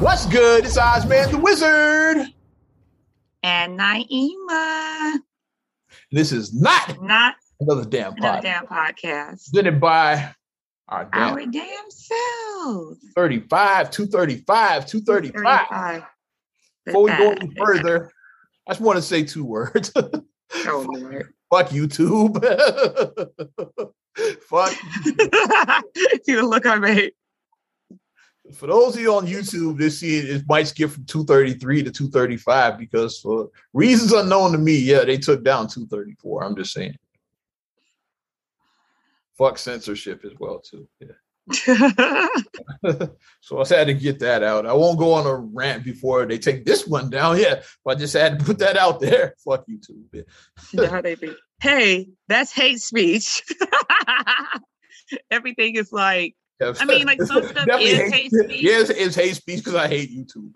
What's good? It's Ozman the Wizard. And Naima. This is not Not another damn another podcast. damn podcast. Presented by our damn Our damn selves. 35, 235, 235. 35. Before we go any further. I just want to say two words. Oh, Lord. Fuck YouTube. Fuck. See the look I made. For those of you on YouTube, this see it might skip from 233 to 235 because for reasons unknown to me, yeah, they took down 234. I'm just saying. Fuck censorship as well, too. Yeah. so I had to get that out. I won't go on a rant before they take this one down. Yeah, but I just had to put that out there. Fuck YouTube. Yeah. How they be. Hey, that's hate speech. Everything is like, I mean, like, some stuff Definitely is hate speech. Yeah, it's, hate speech because I hate YouTube.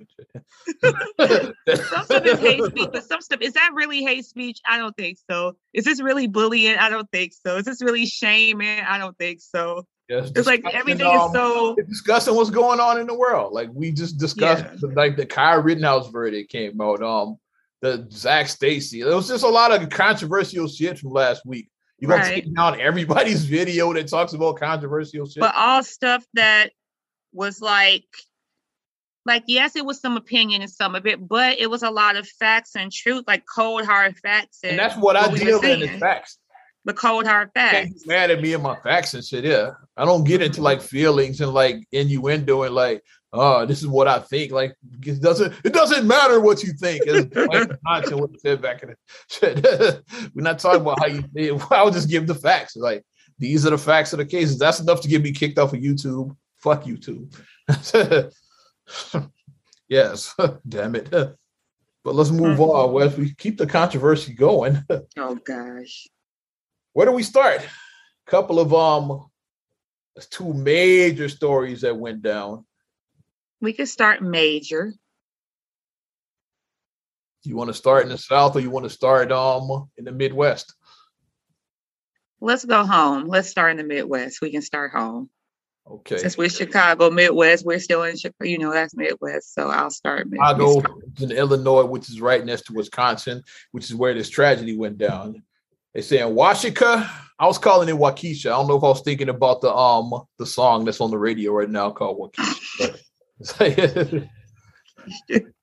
some stuff is hate speech, but some stuff is that really hate speech? I don't think so. Is this really bullying? I don't think so. Is this really shaming? I don't think so. Yes, It's like everything um, is so discussing what's going on in the world. Like we just discussed, Yeah. like the Kyle Rittenhouse verdict came out. Um, the Zach Stacy. There was just a lot of controversial shit from last week. You gonna Right. take down everybody's video that talks about controversial shit? but all stuff that was like like yes it was some opinion and some of it but it was a lot of facts and truth like cold hard facts and, and that's what I we were deal in is facts. the cold hard facts mad at me and my facts and shit. Yeah, I don't get into like feelings and like innuendo and like, oh, this is what I think. Like, it doesn't it doesn't matter what you think. It's like content what I said back in the shit. We're not talking about how you think. I'll just give the facts. Like, these are the facts of the cases. That's enough to get me kicked off of YouTube. Fuck YouTube. yes, damn it. But let's move on. Wes. We keep the controversy going. oh gosh Where do we start? A Couple of um two major stories that went down. We could start major you want to start in the south or you want to start um in the Midwest? let's go home let's start in the midwest we can start home Okay. since we're chicago midwest we're still in chicago you know that's midwest so i'll start Chicago midwest. in Illinois, which is right next to Wisconsin, which is where this tragedy went down. They say in Washika, I was calling it Waukesha. I don't know if I was thinking about the um the song that's on the radio right now called Wockesha.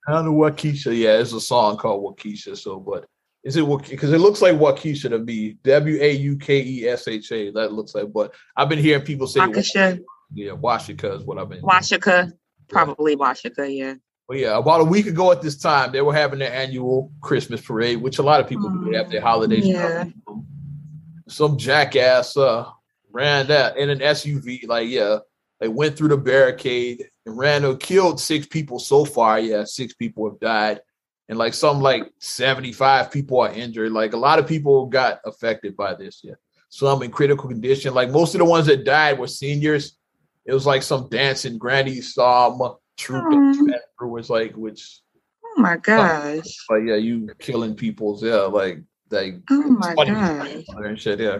I don't know Waukesha. Yeah, it's a song called Wockesha. So, but is it because it looks like Waukesha to me? W a u k e s h a. That looks like. But I've been hearing people say, Waukesha, yeah, Washika is what I've been. Washika, probably Washika, yeah. But yeah, about a week ago at this time, they were having their annual Christmas parade, which a lot of people do. They have their holidays. Yeah. Some jackass uh ran that in an SUV. Like, yeah, they went through the barricade and ran killed six people so far. Yeah, six people have died. And like some like 75 people are injured. Like a lot of people got affected by this. Yeah. Some in critical condition. Like most of the ones that died were seniors. It was like some dancing granny um troop Aw. was like which Oh my gosh. like yeah, you killing people's yeah, like like Oh my gosh. and shit, yeah.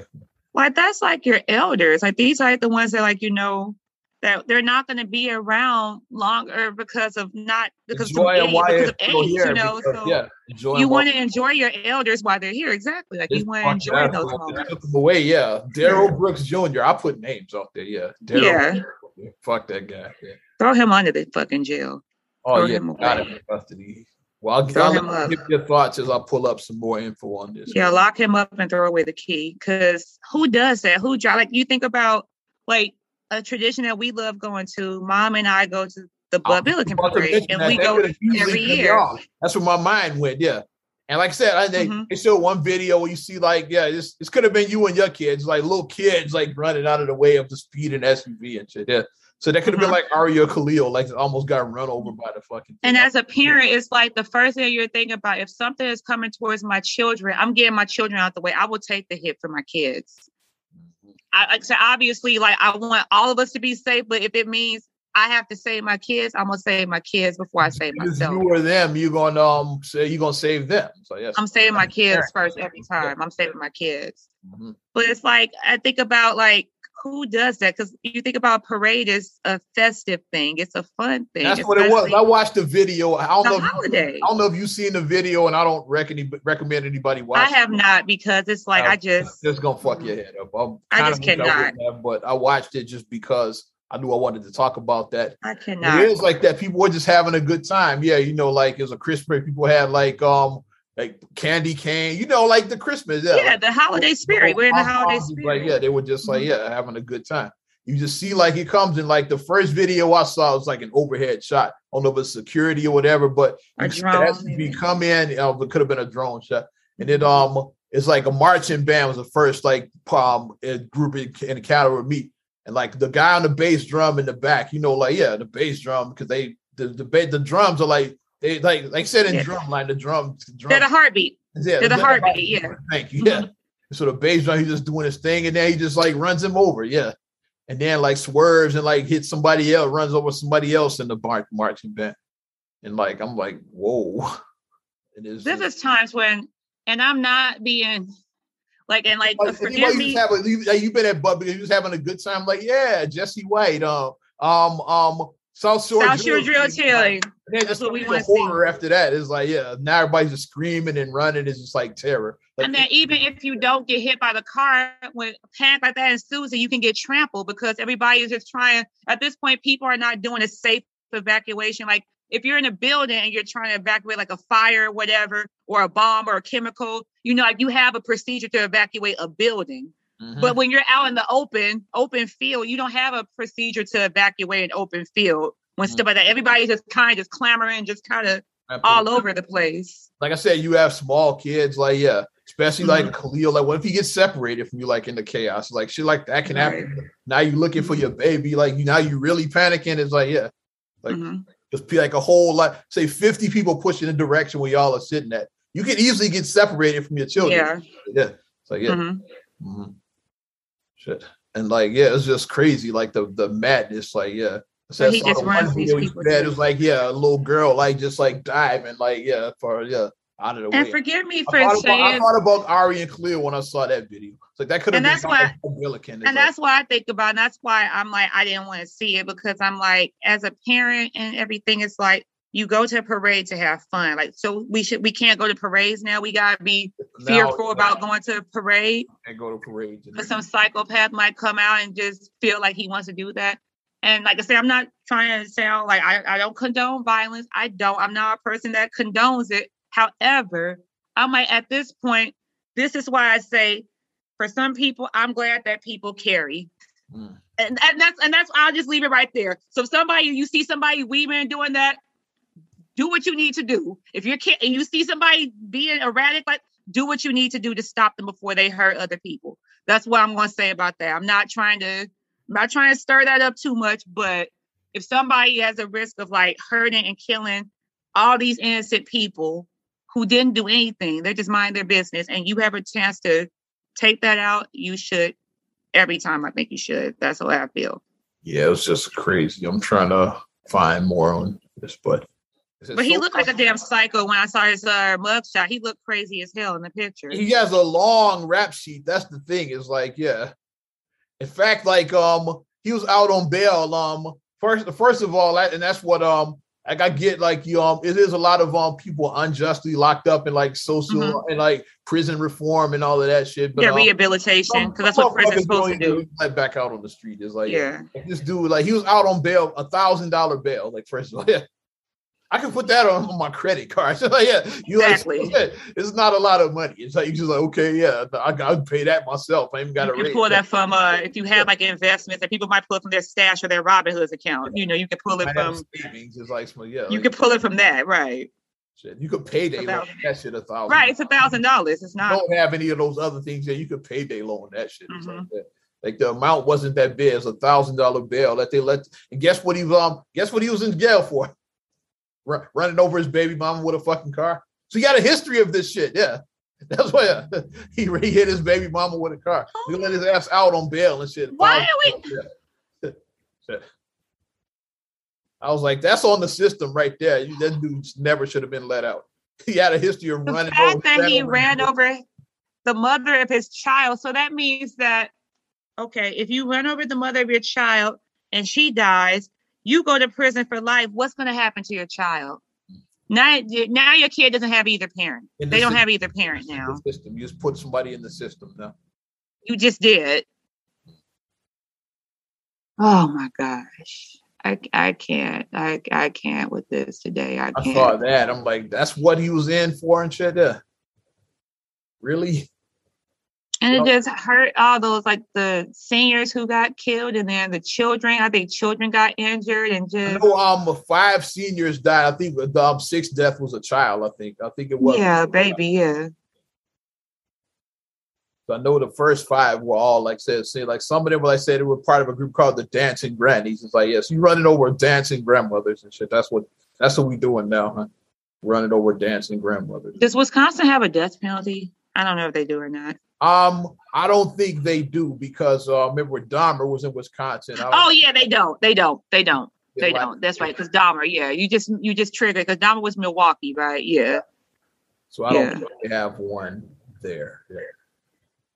Like that's like your elders. Like these are the ones that like you know that they're not going to be around longer because of not because enjoy of age, because of age, you know. because, so yeah, enjoy you want to enjoy your elders while they're here. Exactly. Like you want to enjoy those moments. away, yeah. Darrell Brooks Jr. I put names out there, yeah. Darrell Yeah. Brooks, fuck that guy. Yeah. Throw him under the fucking jail. Oh Throw yeah, him got him in custody. Well, I'll, Throw I'll give your thoughts as I pull up some more info on this. Yeah, lock him up and throw away the key. Cause who does that? Who drive? Like you think about like a tradition that we love going to. Mom and I go to the I was Billiken Parade, and we go every year. That's where my mind went. Yeah. And like I said, I, they, Mhm. they showed one video where you see like, yeah, this this could have been you and your kids, like little kids, like running out of the way of the speeding SUV and shit. Yeah. So that could have Mhm. been like Aria Khalil, like almost got run over by the fucking. And as a parent, it's like the first thing you're thinking about. If something is coming towards my children, I'm getting my children out the way. I will take the hit for my kids. I like I said, obviously, like I want all of us to be safe, but if it means I have to save my kids, I'm gonna save my kids before I save If myself. you or them, you're gonna um say you're gonna save them. So yes. I'm saving my kids first every time. I'm saving my kids. Mhm. But it's like I think about like who does that? Because you think about parade is a festive thing. It's a fun thing. That's what it was. I watched the video. I don't know. Holiday. If, I don't know if you've seen the video, and I don't reckon, recommend anybody watch. I have it. not because it's like I, I just just gonna fuck your head up. I'm i just cannot. Have, but I watched it just because I knew I wanted to talk about that. I cannot. It is like that. People were just having a good time. Yeah, you know, like it was a Christmas. People had like um like candy cane, you know, like the Christmas. Yeah, yeah like, the holiday spirit. We're in the holiday spirit. Like, yeah, they were just like, mm-hmm. yeah, having a good time. You just see like it comes in like the first video I saw was like an overhead shot. I don't know if it's security or whatever, but you come in, uh, it could have been a drone shot. And then um it's like a marching band was the first like um group in encounter with meet. And like the guy on the bass drum in the back, you know, like yeah, the bass drum because they the the, the drums are like they like like I said in yeah. drum line, the drum, drum they're the heartbeat. Yeah, they're the heartbeat. heartbeat. Yeah. Thank you. Yeah. Mm-hmm. So the bass drum, he's just doing his thing, and then he just like runs him over. Yeah. And then like swerves and like hits somebody else, runs over somebody else in the bar- marching band. And like I'm like, whoa. It is this is times when and I'm not being like and like uh, forgive me. You, have been at Bubba, you was having a good time. Like, yeah, Jesse White, um, um, um, South Shore, South Shore Drill, Drill That's just what we want horror see. after that. It's like, yeah, now everybody's just screaming and running. It's just like terror. Like, and then even if you don't get hit by the car when panic like that ensues, you can get trampled because everybody is just trying. At this point, people are not doing a safe evacuation. Like if you're in a building and you're trying to evacuate like a fire or whatever, or a bomb or a chemical, you know, like you have a procedure to evacuate a building. Mm-hmm. But when you're out in the open, open field, you don't have a procedure to evacuate an open field when mm-hmm. stuff like that. Everybody's just kind of just clamoring, just kind of all over the place. Like I said, you have small kids, like yeah, especially mm-hmm. like Khalil. Like, what if he gets separated from you, like in the chaos? Like shit, like that can happen. Right. Now you're looking for your baby. Like you now you're really panicking. It's like yeah, like mm-hmm. just be like a whole lot. Say 50 people pushing the direction where y'all are sitting at. You can easily get separated from your children. Yeah, yeah. It's like yeah. Mm-hmm. Shit. And like, yeah, it's just crazy. Like the the madness, like, yeah. So he just runs these people. It was like, yeah, a little girl, like just like diving, like, yeah, for yeah, out of the and way. And forgive me for I saying about, I thought about Ari and Khalil when I saw that video. It's like that could have been that's why, and like, that's why I think about, and that's why I'm like, I didn't want to see it because I'm like, as a parent and everything, it's like you go to a parade to have fun. Like, so we should we can't go to parades now. We gotta be fearful now, about going to a parade. And go to parades. But some psychopath might come out and just feel like he wants to do that. And like I said, I'm not trying to sound like I, I don't condone violence. I don't. I'm not a person that condones it. However, I might at this point, this is why I say for some people, I'm glad that people carry. Mm. And, and that's and that's I'll just leave it right there. So if somebody you see somebody weaving doing that, do what you need to do. If you're kid and you see somebody being erratic, like do what you need to do to stop them before they hurt other people. That's what I'm going to say about that. I'm not trying to, I'm not trying to stir that up too much, but if somebody has a risk of like hurting and killing all these innocent people who didn't do anything, they just mind their business, and you have a chance to take that out, you should. Every time, I think you should. That's way I feel. Yeah, it was just crazy. I'm trying to find more on this, but but he so looked like a damn psycho when I saw his uh, mugshot. He looked crazy as hell in the picture. He has a long rap sheet. That's the thing. Is like, yeah. In fact, like um, he was out on bail. Um, first, first of all, and that's what um, like I get like you um, it is a lot of um people unjustly locked up in like social mm-hmm. and like prison reform and all of that shit. But yeah, um, rehabilitation because that's what prison's supposed to do. Let back out on the street is like yeah, this dude like he was out on bail, a thousand dollar bail. Like first of all, yeah. I can put that on, my credit card. So like, yeah, you exactly. like it's not a lot of money. It's like you just like, okay, yeah, I got pay that myself. I even got to you pull that from uh if you have like investments that people might pull it from their stash or their Robinhood account. You know, you can pull it from savings. It's like yeah, you like, can pull it from that, right? Shit, you could pay day loan that shit a thousand. Right, it's a thousand dollars. It's not. Don't have any of those other things that you could pay day loan that shit. Mm-hmm. Like, that. like the amount wasn't that big. It's a thousand dollar bail that they let. And guess what he um guess what he was in jail for? Running over his baby mama with a fucking car. So he got a history of this shit. Yeah. That's why uh, he, he hit his baby mama with a car. He let his ass out on bail and shit. Why are we? I was like, that's on the system right there. That dude never should have been let out. He had a history of the running fact over. that he ran over the mother of his child. So that means that okay, if you run over the mother of your child and she dies, you go to prison for life. What's going to happen to your child? Now, now your kid doesn't have either parent. In They the don't system. have either parent now. System. You just put somebody in the system now. You just did. Oh my gosh. I, I can't. I, I can't with this today. I I can't. saw that. I'm like, that's what he was in for and shit. Really? And it just hurt all those like the seniors who got killed and then the children. I think children got injured and just I know um five seniors died. I think the um, sixth death was a child. I think. I think it was. yeah, baby, yeah. I know the first five were all like said, say like some of them, like I said, they were part of a group called the Dancing Grannies. It's like, yes, you running over dancing grandmothers and shit. That's what that's what we doing now, huh? Running over dancing grandmothers. Does Wisconsin have a death penalty? I don't know if they do or not. Um, I don't think they do because uh remember Dahmer was in Wisconsin. Oh yeah, they don't. They don't. They don't. They like- don't. That's right. Because Dahmer, yeah, you just you just triggered because Dahmer was Milwaukee, right? Yeah, So I don't think have one there. Yeah.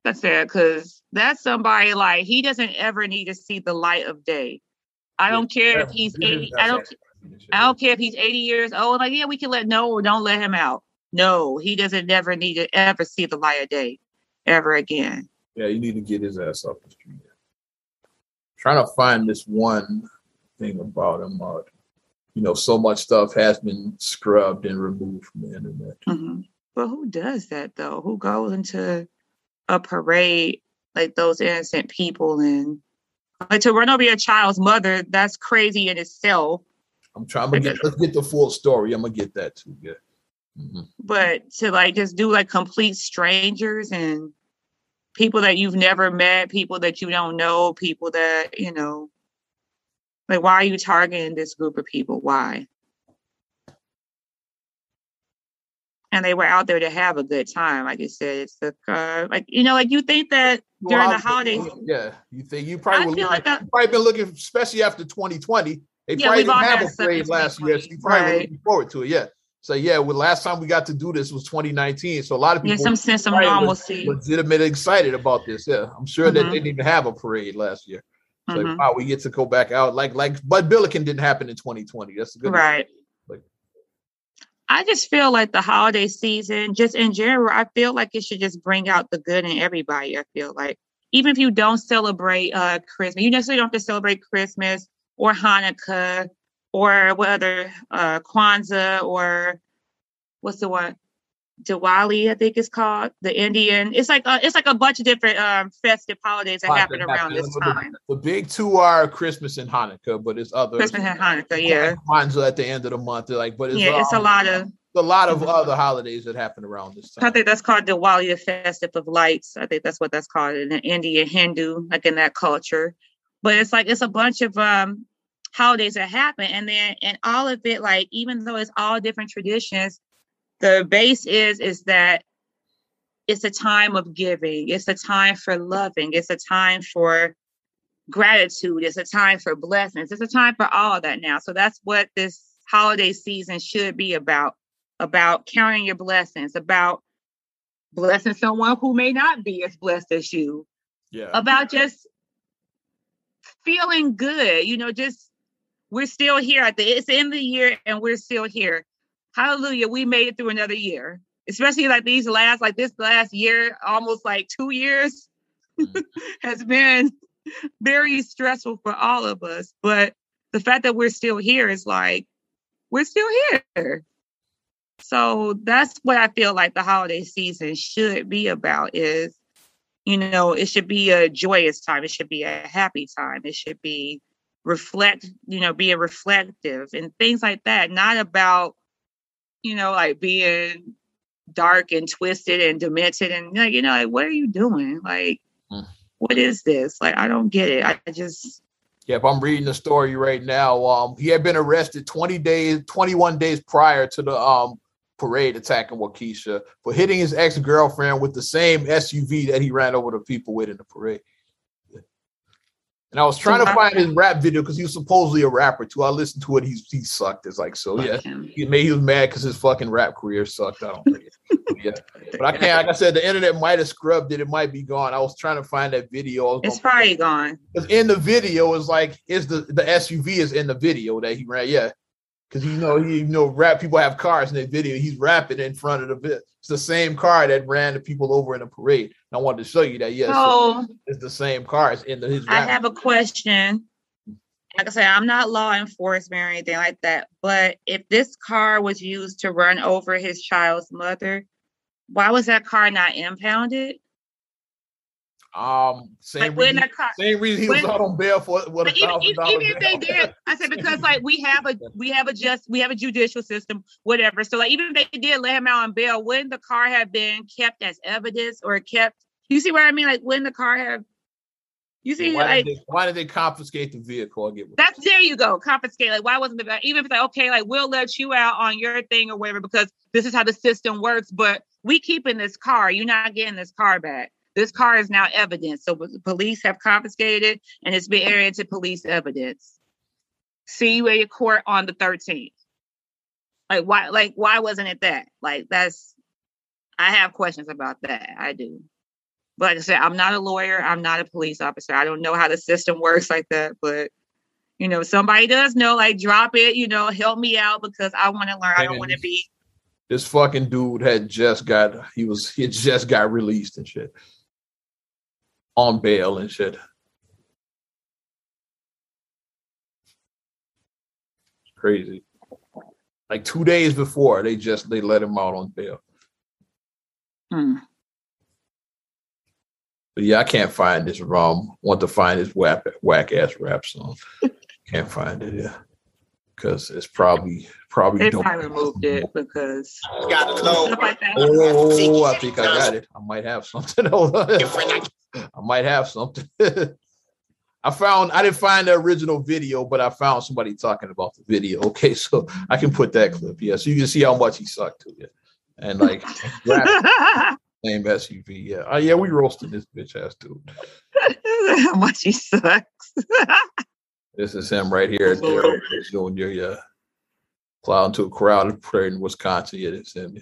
that's fair. Because that's somebody like he doesn't ever need to see the light of day. I don't care if he's eighty. I don't. I don't care if he's 80 years old. Like, yeah, we can let no don't let him out. No, he doesn't never need to ever see the light of day ever again. Yeah, you need to get his ass off the street. Trying to find this one thing about him. Uh, you know, so much stuff has been scrubbed and removed from the internet. Mhm. But who does that though? Who goes into a parade like those innocent people and like to run over your child's mother? That's crazy in itself. I'm trying to get let's get the full story. I'm gonna get that too. Yeah. Mhm. But to like just do like complete strangers and people that you've never met, people that you don't know, people that you know. Like, why are you targeting this group of people? Why? And they were out there to have a good time, like you said. It's the uh, like you know, like you think that during Well, the holidays. Yeah, you think you probably I feel looking, like that- probably been looking, especially after 2020. They Yeah, probably didn't have a parade last year, so you probably right. looking forward to it. Yeah. So yeah, well, last time we got to do this was 2019. So a lot of people, Yeah, some sense of normalcy. legitimately excited about this. Yeah, I'm sure that Mhm. they didn't even have a parade last year. So Mhm. wow, we get to go back out like like Bud Billiken didn't happen in 2020. That's a good Right. Like- I just feel like the holiday season, just in general, I feel like it should just bring out the good in everybody. I feel like even if you don't celebrate uh Christmas, you necessarily don't have to celebrate Christmas or Hanukkah or whether uh Kwanzaa or what's the one? Diwali, I think it's called the Indian. It's like uh, it's like a bunch of different um festive holidays that happen around this time. The big two are Christmas and Hanukkah, but it's other Christmas and Hanukkah, yeah. Kwanzaa at the end of the month. Like, but it's, Yeah, it's a um, lot of a lot of Mhm. other holidays that happen around this time. I think that's called Diwali, the festive of lights. I think that's what that's called in Indian Hindu, like in that culture. But it's like it's a bunch of um holidays that happen, and then and all of it, like even though it's all different traditions, the base is is that it's a time of giving. It's a time for loving. It's a time for gratitude. It's a time for blessings. It's a time for all of that now. So that's what this holiday season should be about about counting your blessings, about blessing someone who may not be as blessed as you, Yeah. about just feeling good. You know, just we're still here at the it's the end of the year and we're still here. Hallelujah. We made it through another year. Especially like these last, like this last year, almost like two years mm-hmm. has been very stressful for all of us. But the fact that we're still here is like, we're still here. So that's what I feel like the holiday season should be about is, you know, it should be a joyous time. It should be a happy time. It should be reflect, you know, being reflective and things like that. Not about, you know, like being dark and twisted and demented and like, you know, like what are you doing? Like, Mm. what is this? Like, I don't get it. I just Yeah, if I'm reading the story right now, um, he had been arrested 20 days, 21 days prior to the um parade attack in Waukesha for hitting his ex-girlfriend with the same SUV that he ran over the people with in the parade. And I was trying to find his rap video because he was supposedly a rapper too. I listened to it. He's he sucked. It's like so yeah. He made he was mad because his fucking rap career sucked. I don't think yeah. But I can't. Like I said, the internet might have scrubbed it. It might be gone. I was trying to find that video. It's probably gone. Because in the video is like is the the SUV is in the video that he ran. Yeah, because you know he you know rap people have cars in the video. He's rapping in front of the bit. It's the same car that ran the people over in the parade. And I wanted to show you that. Yes, so, so it's the same cars in the his. I have a question like I said, I'm not law enforcement or anything like that. But if this car was used to run over his child's mother, why was that car not impounded? Um, same, like reason, same reason he when, was out on bail for what a even, even, even if they did, I said because like we have a we have a just we have a judicial system, whatever. So like even if they did let him out on bail, wouldn't the car have been kept as evidence or kept? You see what I mean? Like when the car have you see, why, like, did they, why did they confiscate the vehicle? Get that's there you go. Confiscate. Like, why wasn't the even if it's like okay, like we'll let you out on your thing or whatever because this is how the system works. But we keeping this car. You're not getting this car back. This car is now evidence. So the police have confiscated it and it's been added to police evidence. See you at your court on the 13th. Like why? Like why wasn't it that? Like that's. I have questions about that. I do. But like I said, I'm not a lawyer. I'm not a police officer. I don't know how the system works like that. But you know, somebody does know. Like, drop it. You know, help me out because I want to learn. I don't want to be. This fucking dude had just got. He was. He just got released and shit. On bail and shit. Crazy. Like two days before, they just they let him out on bail. Hmm. But yeah, I can't find this RUM. Want to find this whack whack ass rap song. can't find it, yeah. Because it's probably probably they probably moved it because got Like oh, I think I got it. I might have something. I might have something. I found I didn't find the original video, but I found somebody talking about the video. Okay, so I can put that clip. Yeah, so you can see how much he sucked to you. And like Same SUV. Yeah. Oh, yeah, we roasted this bitch ass dude. How much he sucks. This is him right here. Darrell Jr. Yeah. Plowing to a crowded parade in Wisconsin. Yeah, it's him.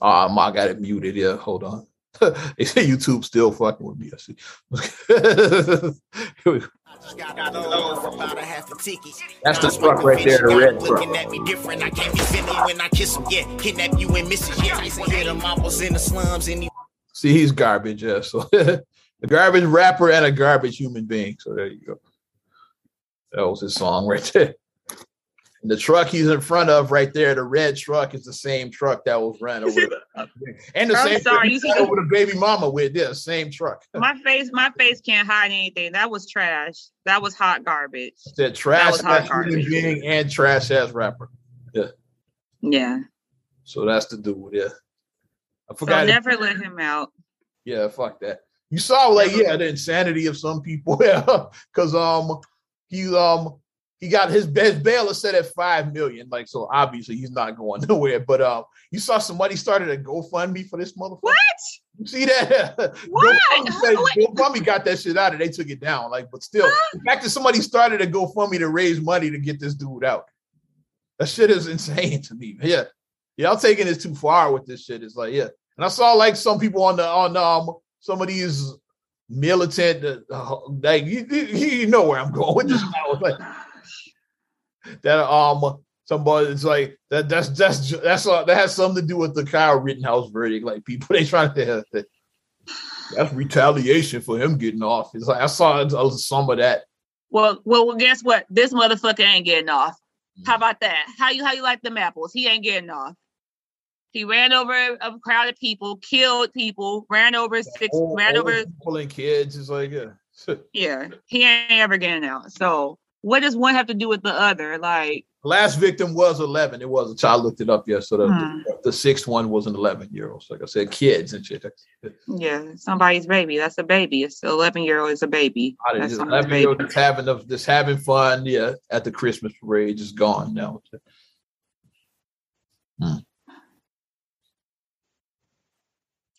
Oh, I got it muted. Yeah, hold on. they say YouTube still fucking with me. I see. That's the truck right there, the red truck. Looking at me different. I can't be feeling when I kiss him. Yeah, kidnap you and misses. Yeah, I hit him. I was in the slums and he. See, he's garbage. Yeah, so a garbage rapper and a garbage human being. So there you go. That was his song right there. And the truck he's in front of right there, the red truck, is the same truck that was ran over the and the I'm same sorry, you see, over the baby mama with yeah, same truck. my face, my face can't hide anything. That was trash. That was hot garbage. That trash that human being and trash ass rapper. Yeah. Yeah. So that's the dude. Yeah. I forgot. So never let him out. Yeah, fuck that. You saw like yeah the insanity of some people. Yeah, because um he um he got his best bail is set at five million. Like, so obviously he's not going nowhere. But um, you saw somebody started a GoFundMe for this motherfucker. What? You see that? What? GoFundMe, GoFundMe got that shit out and they took it down. Like, but still, huh? the fact that somebody started a GoFundMe to raise money to get this dude out, that shit is insane to me. Yeah, yeah, I'm taking this too far with this shit. It's like, yeah, and I saw like some people on the on um some of these militant, uh, like you, you know where I'm going with this. Like, that um somebody it's like that that's that's that's uh, that has something to do with the Kyle Rittenhouse verdict. Like people they trying to that, that's retaliation for him getting off. It's like I saw some of that. Well, well, well, guess what? This motherfucker ain't getting off. How about that? How you how you like them apples? He ain't getting off. He ran over a crowd of people, killed people, ran over six, old, ran over people and kids. It's like yeah. yeah, he ain't ever getting out. So what does one have to do with the other? Like last victim was 11. It was a child looked it up yesterday. So hmm. the, the, sixth one was an 11 year old. So like I said, kids and shit. Yeah, somebody's baby. That's a baby. It's 11 year old is a baby. That's 11 year old just having just having fun. Yeah, at the Christmas parade, just gone now. Hmm.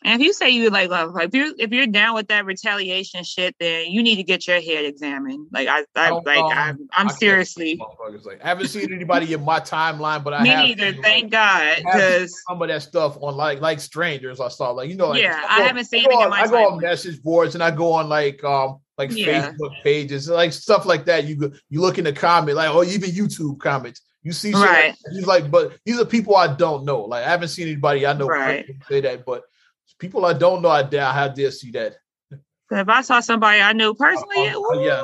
And if you say you like love, if you're if you're down with that retaliation shit, then you need to get your head examined. Like I, I like um, I'm, I'm seriously. Like I haven't seen anybody in my timeline, but I me neither. Thank like, God, because some of that stuff on like like strangers. I saw like you know like yeah, I, go, I haven't seen. I go, on, I go on message boards and I go on like um like yeah. Facebook pages, like stuff like that. You you look in the comment, like or even YouTube comments. You see, right? He's like, but these are people I don't know. Like I haven't seen anybody I know right. say that, but people I don't know, I doubt how dare see that. If I saw somebody I knew personally, uh, uh, yeah,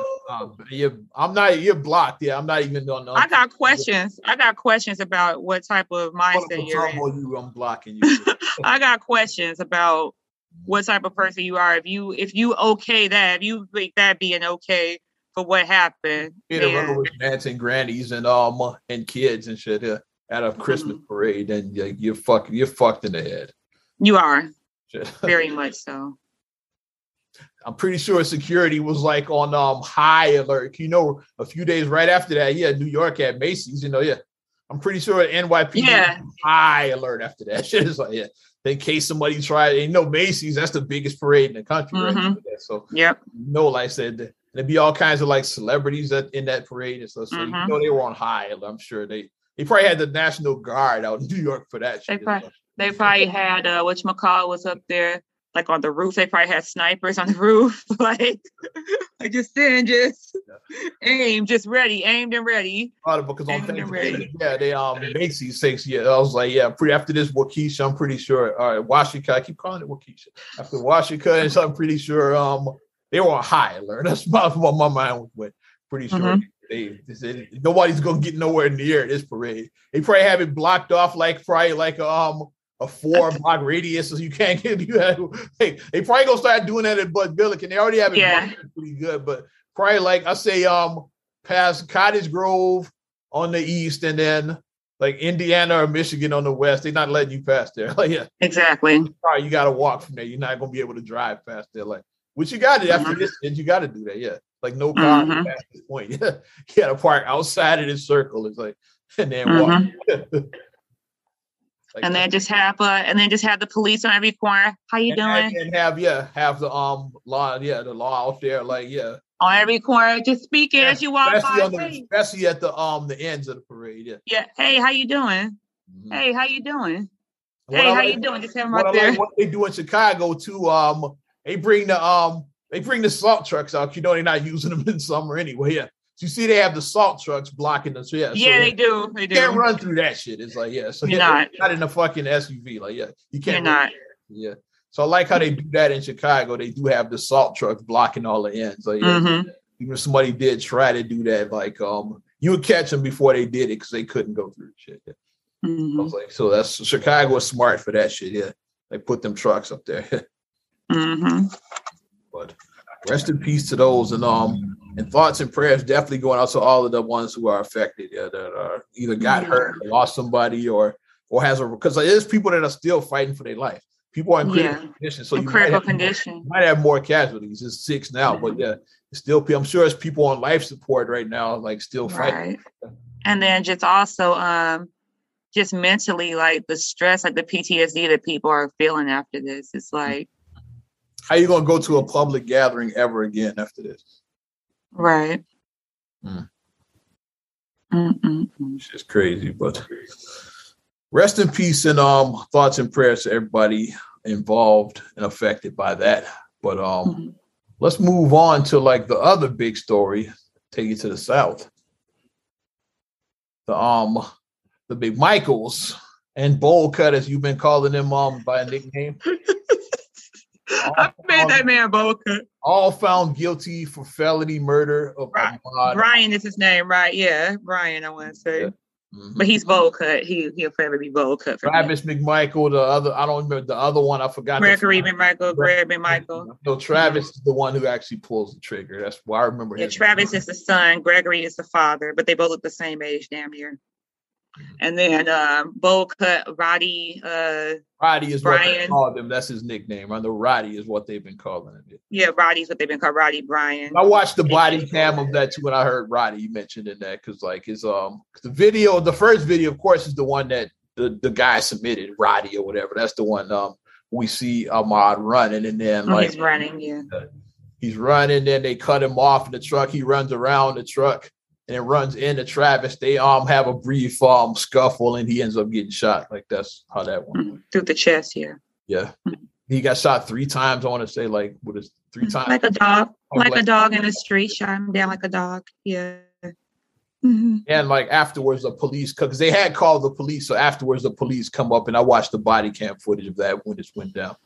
yeah, I'm not. You're blocked. Yeah, I'm not even on. I got questions. I got questions about what type of mindset you're in. You, I'm blocking you. I got questions about what type of person you are. If you if you okay that, if you think that being okay for what happened, yeah, then, with dancing grannies and um and kids and shit yeah, at a Christmas mm-hmm. parade, and yeah, you're fucking you're fucked in the head. You are. Very much so. I'm pretty sure security was like on um high alert. You know, a few days right after that, yeah, New York had Macy's. You know, yeah, I'm pretty sure NYPD yeah. high alert after that. Shit is like, yeah, in case somebody tried. You know, Macy's that's the biggest parade in the country. Mm-hmm. Right? So, yeah, you know, like I said, there'd be all kinds of like celebrities that in that parade and stuff. So mm-hmm. you know, they were on high. I'm sure they they probably had the National Guard out in New York for that. They probably, they probably had uh which McCall was up there, like on the roof. They probably had snipers on the roof, like like just saying, just aim, just ready, aimed and ready. Oh, because on Facebook, yeah, they um Macy's six. Yeah, I was like, yeah, pretty after this Waukesha, I'm pretty sure. All right, Washington, I keep calling it Waukesha. After Washington, so I'm pretty sure um they were on high alert. That's what my mind went. Pretty sure. Mm-hmm. They, they, said nobody's gonna get nowhere near this parade. They probably have it blocked off like probably like um a four block radius, so you can't get you. Have, hey, they probably gonna start doing that at Bud Billiken. They already have it yeah. pretty good, but probably like I say, um, past Cottage Grove on the east, and then like Indiana or Michigan on the west. They're not letting you pass there. Like yeah, exactly. Right, you got to walk from there. You're not gonna be able to drive past there. Like, which you got to after mm-hmm. this, and you got to do that. Yeah, like no car mm-hmm. at this point. Yeah, you got to park outside of this circle. It's like and then mm-hmm. walk. Like and then just have uh, and then just have the police on every corner. How you and, doing? And have yeah, have the um law, yeah, the law out there, like yeah. On every corner, just speaking yeah, as you walk by. The, especially at the um the ends of the parade. Yeah. Yeah. Hey, how you doing? Mm-hmm. Hey, how you doing? What hey, I how like, you doing? Just have them right there. Like what they do in Chicago too. Um, they bring the um they bring the salt trucks out. You know they're not using them in summer anyway. Yeah. So you see, they have the salt trucks blocking the yeah. Yeah, so they do. They do. can't run through that shit. It's like yeah. So you're yeah, not not in a fucking SUV. Like yeah, you can't. You're not. Yeah. So I like how they do that in Chicago. They do have the salt trucks blocking all the ends. Like yeah, mm-hmm. even if somebody did try to do that, like um, you would catch them before they did it because they couldn't go through shit. Yeah. Mm-hmm. I was like, so that's Chicago is smart for that shit. Yeah, they put them trucks up there. mm-hmm. But rest in peace to those and um and thoughts and prayers definitely going out to all of the ones who are affected yeah, that are either got hurt lost somebody or or has a because there's people that are still fighting for their life people are in critical yeah. condition so in you critical might have, condition more, might have more casualties it's six now mm-hmm. but yeah still i'm sure it's people on life support right now like still fighting right. and then just also um just mentally like the stress like the ptsd that people are feeling after this it's like how you gonna go to a public gathering ever again after this? Right. Mm. It's just crazy, but rest in peace and um thoughts and prayers to everybody involved and affected by that. But um mm-hmm. let's move on to like the other big story. Take you to the south. The um the McMichaels and bowl cut as you've been calling them um by a nickname. I made that man Boca. All found guilty for felony murder of right. Bryan is his name, right? Yeah, Bryan. I want to say. Yeah. Mm-hmm. But he's bowl cut. He he'll forever be bowl cut. Travis me. McMichael, the other I don't remember the other one. I forgot. Gregory McMichael. Greg McMichael. No, Travis is the one who actually pulls the trigger. That's why I remember. Yeah, Travis name. is the son. Gregory is the father, but they both look the same age, damn near. And then um, bowl cut Roddie. Uh, Roddie is Bryan. what they call him. That's his nickname. I know Roddie is what they've been calling him. Yeah, Roddie's what they've been called. Roddie Bryan. I watched the body cam of that too when I heard Roddie mentioned in that because like his um the video, the first video, of course, is the one that the, the guy submitted, Roddie or whatever. That's the one um we see Ahmaud running, and then Oh, like he's running, yeah. he's running, then they cut him off in the truck. He runs around the truck and it runs into Travis. They um have a brief um scuffle, and he ends up getting shot. Like that's how that went. Mhm. Through the chest, yeah. Yeah, he got shot three times. I want to say like what is three times? Like a dog. Oh, Like a dog in the street, shot him down like a dog. Yeah. And like afterwards, the police because they had called the police. So afterwards, the police come up, and I watched the body cam footage of that when this went down,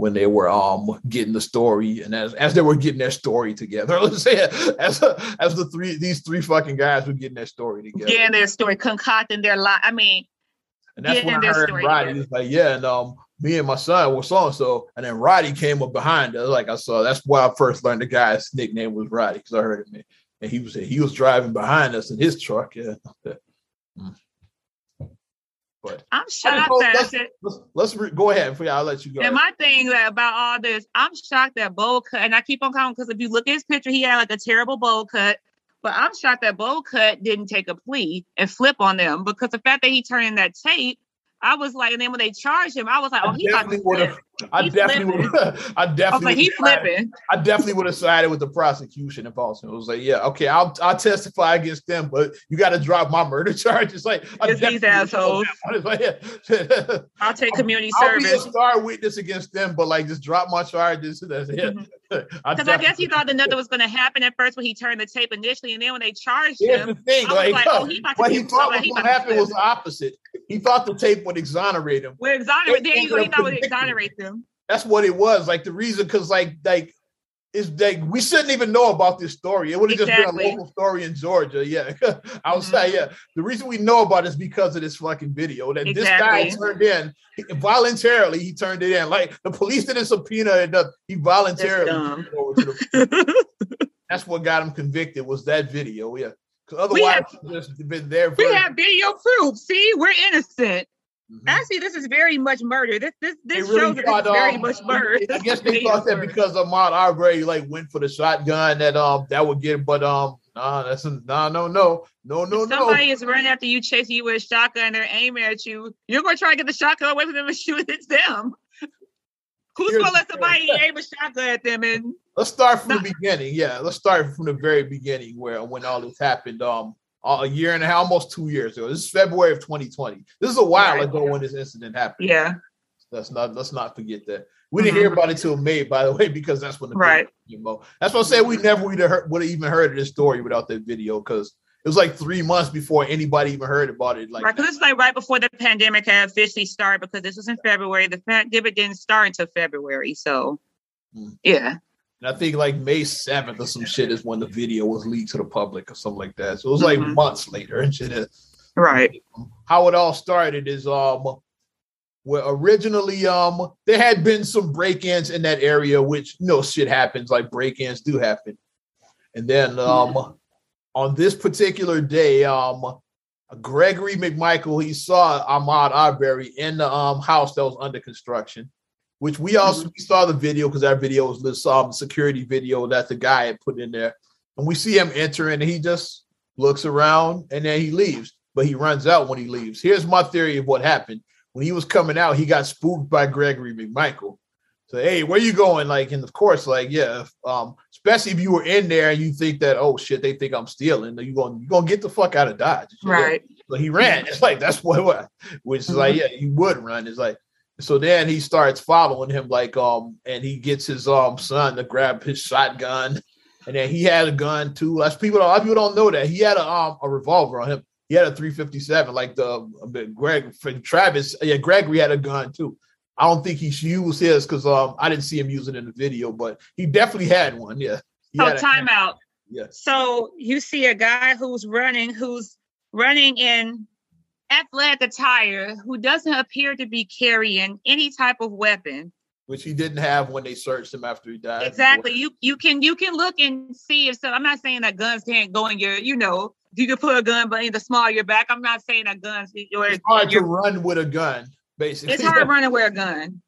when they were um getting the story, and as as they were getting their story together. Let's say as as the three these three fucking guys were getting their story together. Getting their story, concocting their life. I mean, And that's when I their heard story Roddie together. like, yeah, and um, me and my son were so and so, and then Roddie came up behind us. Like I saw, that's why I first learned the guy's nickname was Roddie because I heard him, and he was he was driving behind us in his truck. Yeah. Mm. But I'm shocked that, let's- let's let's re- go ahead. For I'll let you go. And my thing that about all this, I'm shocked that bowl cut, and I keep on calling because if you look at his picture, he had like a terrible bowl cut. But I'm shocked that bowl cut didn't take a plea and flip on them because the fact that he turned in that tape, I was like, and then when they charged him, I was like, oh, I he about to definitely would flip. have. I He's definitely would. I I was definitely. like, he would've sided- flipping. I definitely would have sided with the prosecution if also it was like, yeah, okay, I'll I'll testify against them, but you got to drop my murder charges. Like, these assholes. done that. It's like, yeah. I'll take community service. I'll be a star witness against them, but like just drop my charges. That's it. Mhm. Because I guess he thought that nothing was going to happen at first when he turned the tape initially, and then when they charged Here's the him, thing, I was like, like, oh, he about to what he thought was going to happen was the opposite. He thought the tape would exonerate him. we're exonerated. There you go. He thought would exonerate them. That's what it was. Like the reason, because like like is like we shouldn't even know about this story. It would have just been a local story in Georgia. Yeah, I was saying, yeah. The reason we know about it is because of this fucking video that this guy turned in he- voluntarily. He turned it in. Like the police didn't subpoena it. nothing. Uh, he voluntarily. dumb. turned it over to the- That's what got him convicted. Was that video? Yeah. Otherwise, he'd just been there. we have video proof. See, we're innocent. Mhm. Actually, this is very much murder. This this this really shows that thought, it's very um, much murder. I guess they thought that because Ahmaud Arbery like went for the shotgun that um that would get, but um nah, that's a, nah, no, no, no, no, If no. somebody is running after you, chasing you with a shotgun, and they're aiming at you. You're gonna try to get the shotgun away from them and shoot at them. Who's gonna let somebody aim a shotgun at them? And Let's start from the beginning. Yeah, let's start from the very beginning where when all this happened. Um, a year and a half, almost two years ago. This is February of 2020. This is a while Right. ago when this incident happened. yeah, Let's not let's not forget that. We didn't hear Mhm. about it till May, by the way, because that's when the Right. video came out. That's what I said. We never would have heard, would have even heard of this story without that video because it was like three months before anybody even heard about it. Like right. Because it's like right before the pandemic had officially started. Because this was in February. The pandemic didn't start until February. So, Hmm. yeah, And I think like May 7th or some shit is when the video was leaked to the public or something like that. So it was like Mhm. months later and shit. right. How it all started is um where originally um there had been some break-ins in that area, which you know shit happens, like break-ins do happen. And then um on this particular day, um Gregory McMichael, he saw Ahmaud Arbery in the um house that was under construction, which we also we saw the video because our video was this um security video that the guy had put in there. And we see him entering and he just looks around and then he leaves, but he runs out when he leaves. Here's my theory of what happened. When he was coming out, he got spooked by Gregory McMichael. So, hey, where you going? Like, and of course, like, yeah, if, um, especially if you were in there and you think that, oh shit, they think I'm stealing, you going you gonna get the fuck out of Dodge. Right. So he ran. It's like that's what, what which is like, yeah, he would run. It's like so then he starts following him, like um, and he gets his um son to grab his shotgun, and then he had a gun too. That's people. A lot of people don't know that he had a um a revolver on him. He had a 357, like the uh, Greg for Travis. Yeah, Gregory had a gun too. I don't think he used his because um I didn't see him use it in the video, but he definitely had one. Yeah. He So had timeout. Yeah. So you see a guy who's running, who's running in athletic attire, who doesn't appear to be carrying any type of weapon. which he didn't have when they searched him after he died. Exactly. You you can you can look and see if so. I'm not saying that guns can't go in your, you know, you can put a gun but in the small of your back. I'm not saying that guns or It's hard to run with a gun, basically. it's hard running with a gun.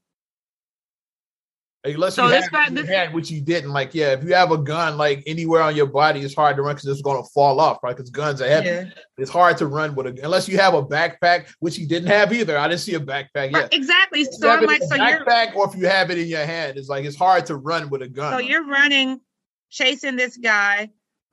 Unless so you in your hand, which you didn't. Like, yeah, if you have a gun like anywhere on your body, it's hard to run because it's going to fall off, right? Because guns are heavy. Yeah. It's hard to run with a unless you have a backpack, which you didn't have either. I didn't see a backpack yet. Right, exactly. So I'm like, so backpack, or if you have it in your hand, it's like it's hard to run with a gun. So you're running, chasing this guy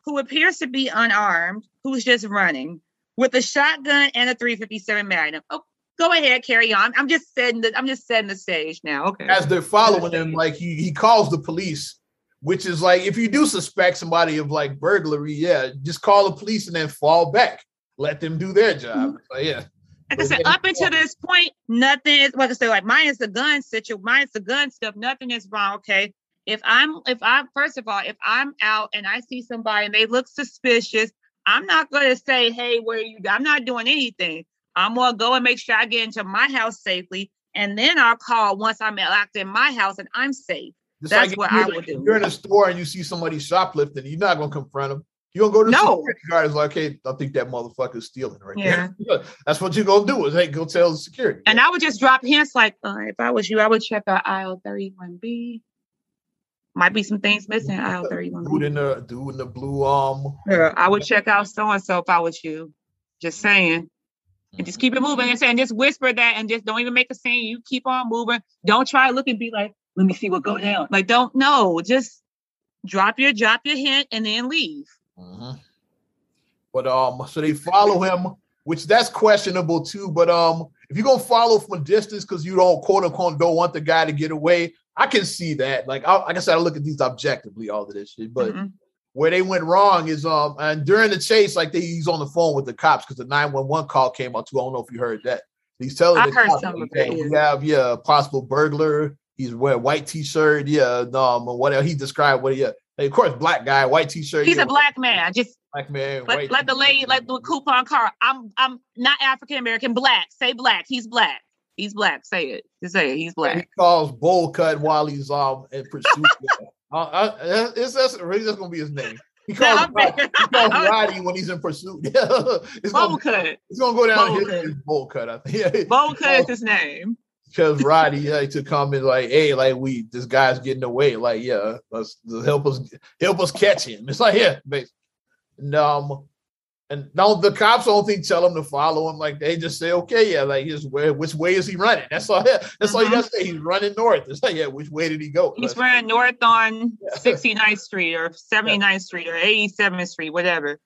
who appears to be unarmed, who's just running with a shotgun and a 357 Magnum. Oh, go ahead, carry on. I'm just setting the I'm just setting the stage now. Okay. As they're following him, like he he calls the police, which is like if you do suspect somebody of like burglary, yeah, just call the police and then fall back. Let them do their job. Mm-hmm. So, yeah. Like I said, up until this point, nothing is like I said, like mine is the gun situation, mine is the gun stuff, nothing is wrong. Okay. If I'm if I'm first of all, if I'm out and I see somebody and they look suspicious, I'm not gonna say, hey, where you I'm not doing anything. I'm gonna go and make sure I get into my house safely, and then I'll call once I'm locked in my house and I'm safe. Just That's like what I would do. You're in a store and you see somebody shoplifting, you're not gonna confront them. You're gonna go to the no. security guard is like, hey, I think that motherfucker's stealing right yeah. there. That's what you're gonna do is hey, go tell the security. And I would just drop hints like, uh, if I was you, I would check out aisle 31B. Might be some things missing aisle 31B. Dude in the dude in the blue um yeah, I would check out so and so if I was you. Just saying and just keep it moving and just whisper that and just don't even make a scene. You keep on moving. Don't try to look and be like, let me see what go down. Like, don't know. Just drop your drop your hint and then leave. Mm-hmm. But um, so they follow him, which that's questionable too. But um, if you're gonna follow from a distance because you don't quote unquote don't want the guy to get away, I can see that. Like, I, like I said, I look at these objectively, all of this shit. But mm-hmm where they went wrong is um and during the chase, like they, he's on the phone with the cops because the 911 call came out too. I don't know if you heard that. He's telling I the cops that we have yeah possible burglar. He's wearing white t-shirt, yeah, um, whatever he described what yeah. Of course, black guy, white t-shirt. He's yeah, a black man. Just black man. Like, like the lady, like the coupon car. I'm I'm not African American. Black. Say black. He's black. He's black. Say it. Just say it. He's black. He calls bowl cut while he's um in pursuit. Uh, uh, it's that's really just gonna be his name. He calls, he calls Roddie when he's in pursuit. it's gonna, cut. It's gonna go down bowl his, cut. his bowl cut. I think. Bowl cut is his name. Because Roddie like to come in like, hey, like we this guy's getting away. Like, yeah, let's, let's help us help us catch him. It's like, yeah, basically. And um, and now the cops don't think tell him to follow him. Like they just say, okay, yeah, like his where which way is he running? That's all. That's mm-hmm. all you gotta say. He's running north. It's like, yeah, which way did he go? He's running north on yeah. 69th Street or 79th yeah. Street or 87th Street, whatever.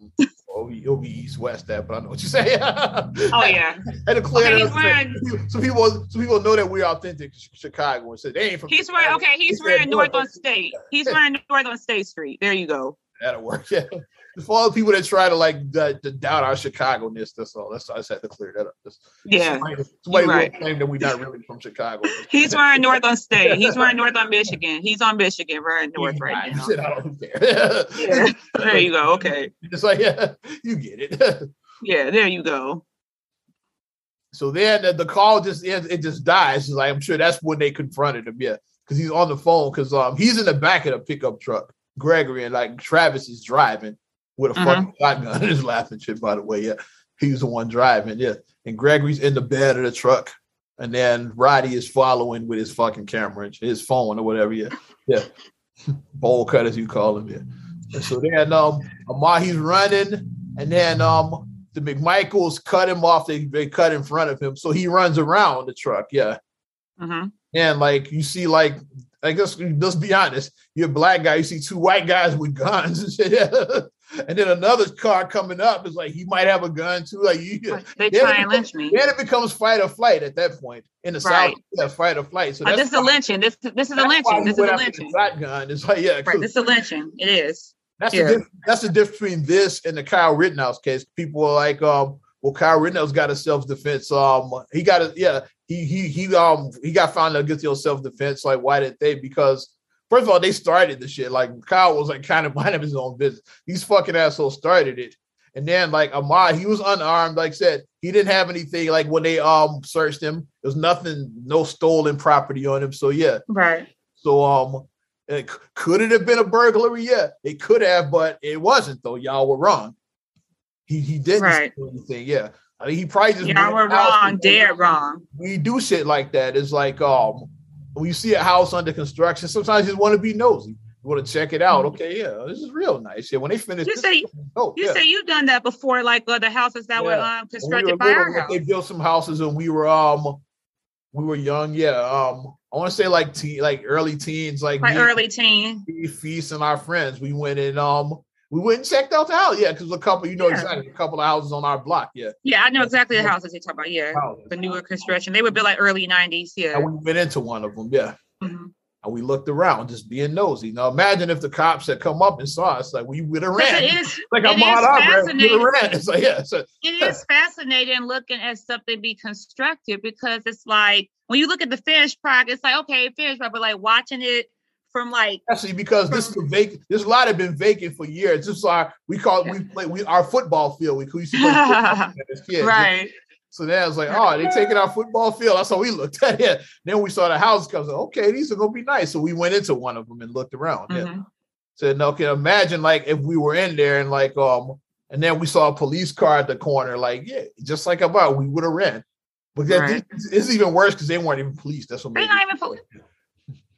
Mm-hmm. oh, he'll be east west that, but I know what you're saying. oh yeah. and to clear okay, wearing, so people so people know that we're authentic Chicago and say they ain't from. He's running. Okay, he's, he's running north on State. He's running north on State Street. There you go. That'll work. Yeah for all the people that try to like to, to doubt our Chicago ness, that's all. That's I just had to clear that up. Just, yeah, somebody, somebody right. claim that we're not really from Chicago. He's wearing North on State. He's wearing North on Michigan. He's on Michigan, wearing North right now. I don't care. yeah. There you go. Okay. It's like yeah, you get it. yeah, there you go. So then the, the call just ends, it just dies. It's like I'm sure that's when they confronted him. Yeah, because he's on the phone because um he's in the back of the pickup truck. Gregory and like Travis is driving with a mm-hmm. fucking shotgun. Is laughing shit, by the way. Yeah, he's the one driving. Yeah, and Gregory's in the bed of the truck, and then Roddie is following with his fucking camera, and his phone or whatever. Yeah, yeah, bowl cut as you call him. Yeah. And so then um, Ahmaud he's running, and then um, the McMichaels cut him off. They they cut in front of him, so he runs around the truck. Yeah. Mm-hmm. And like you see, like I guess let's be honest, you're a black guy, you see two white guys with guns and shit. and then another car coming up is like he might have a gun too. Like you, they try and lynch me. Then it becomes fight or flight at that point in the right. south. Yeah, fight or flight. So oh, this is a lynching. This this is a lynching. This is a lynching. Shotgun. It's like yeah, right. This is a lynching. It is. That's yeah. the that's the difference between this and the Kyle Rittenhouse case. People are like, um, well, Kyle Rittenhouse got a self defense. Um, he got a yeah. He he he um he got found out guilty of self defense. Like, why did they? Because First of all, they started the shit. Like Kyle was like kind of minding his own business. These fucking assholes started it. And then like Ahmaud, he was unarmed. Like I said, he didn't have anything. Like when they um searched him, there's nothing, no stolen property on him. So yeah, right. So um, it, could it have been a burglary? Yeah, it could have, but it wasn't. Though y'all were wrong. He he didn't right. anything. Yeah, I mean he probably just y'all were wrong, dead wrong. We do shit like that. It's like um when you see a house under construction, sometimes you just want to be nosy. You want to check it out. Mm-hmm. Okay, yeah, this is real nice. Yeah, when they finish, you say oh, you yeah. say you've done that before, like uh, the houses that yeah. were um, constructed we were by little, our house. They built some houses and we were um we were young. Yeah, um I want to say like teen, like early teens, like, like early teen. Feast and our friends. We went and um we went and checked out the house. Yeah, because a couple, you know yeah. exactly a couple of houses on our block. Yeah. Yeah, I know exactly the houses you're talking about. Yeah. Houses. The newer construction. They were built like early 90s. Yeah. And we went into one of them. Yeah. Mm-hmm. And we looked around, just being nosy. Now imagine if the cops had come up and saw us, like we would have ran. It is like I'm fascinating. Ran. It's like yeah, so, it is fascinating looking at something be constructed because it's like when you look at the finished product, it's like okay, finished product, but like watching it from like actually because from, this is vacant. This lot have been vacant for years. This is our we call it, we play we our football field. We used to play as kids. right. So then I was like, oh, they taking our football field. That's how we looked at it. Then we saw the house comes. Okay, these are gonna be nice. So we went into one of them and looked around. Mm-hmm. Yeah. Said, no, can imagine like if we were in there and like um, and then we saw a police car at the corner, like yeah, just like about we would have ran. But right. this, it's even worse because they weren't even police. That's what. They're not even police.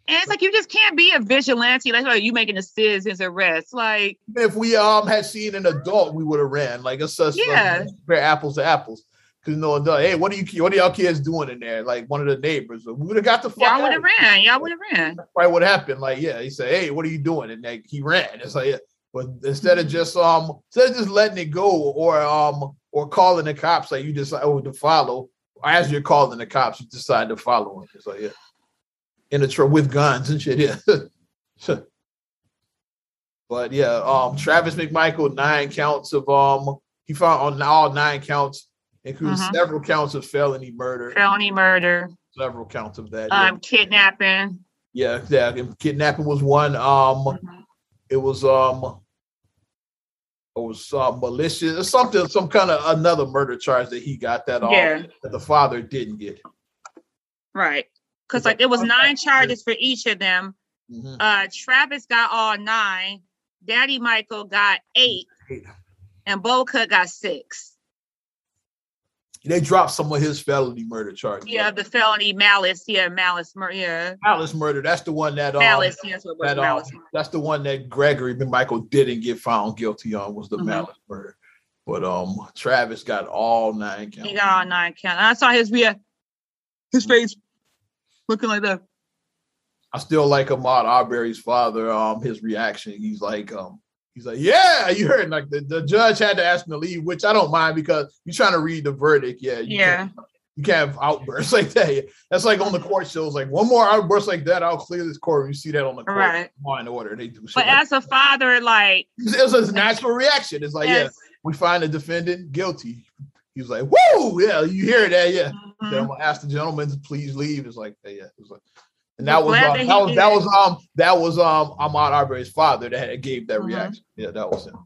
And it's like you just can't be a vigilante. Like, like you making a citizens arrest. Like if we um had seen an adult, we would have ran. Like it's just yeah. Like, compare apples to apples. Cause no one does. Hey, what are you? What are y'all kids doing in there? Like one of the neighbors. We would have got the fuck. Y'all would have ran. Y'all would have ran. That's probably what happened. Like yeah, he said, "Hey, what are you doing?" And like he ran. It's like, yeah. but instead of just um, instead of just letting it go or um or calling the cops, like you decide oh to follow. As you're calling the cops, you decide to follow him. It's like yeah, in a truck with guns and shit. Yeah. but yeah, um, Travis McMichael nine counts of um, he found on all nine counts including mm-hmm. several counts of felony murder. Felony murder. Several counts of that. Um, yeah. kidnapping. Yeah, yeah. Kidnapping was one. Um, mm-hmm. it was um, it was uh, malicious or something, some kind of another murder charge that he got that yeah. that the father didn't get. Right, because like it was nine charges for each of them. Mm-hmm. Uh, Travis got all nine. Daddy McMichael got eight, eight. and Bo Cut got six they dropped some of his felony murder charges. Yeah, the felony malice. Yeah, malice murder. Yeah, malice murder. That's the one that um, malice. Yes, what that, malice. Um, that's the one that Gregory McMichael didn't get found guilty on. Was the mm-hmm. malice murder. But um, Travis got all nine counts. He got all nine counts. I saw his yeah, his face looking like that. I still like Ahmaud Arbery's father. Um, his reaction. He's like, um, He's like, yeah, you heard. Like the, the judge had to ask him to leave, which I don't mind because you're trying to read the verdict. Yeah. You yeah. Can't, you can't have outbursts like that. That's like on the court shows. Like one more outburst like that, I'll clear this court. You see that on the court. Right. in order. They do. But like as a father, like it was a natural reaction. It's like, yes. yeah, we find the defendant guilty. He's like, whoa, yeah, you hear that, yeah. Mm-hmm. Then I'm gonna ask the gentleman to please leave. It's like, hey, yeah, it's like, and that was, um, that, that was that was um that was um Ahmaud Arbery's father that gave that mm-hmm. reaction. Yeah, that was him.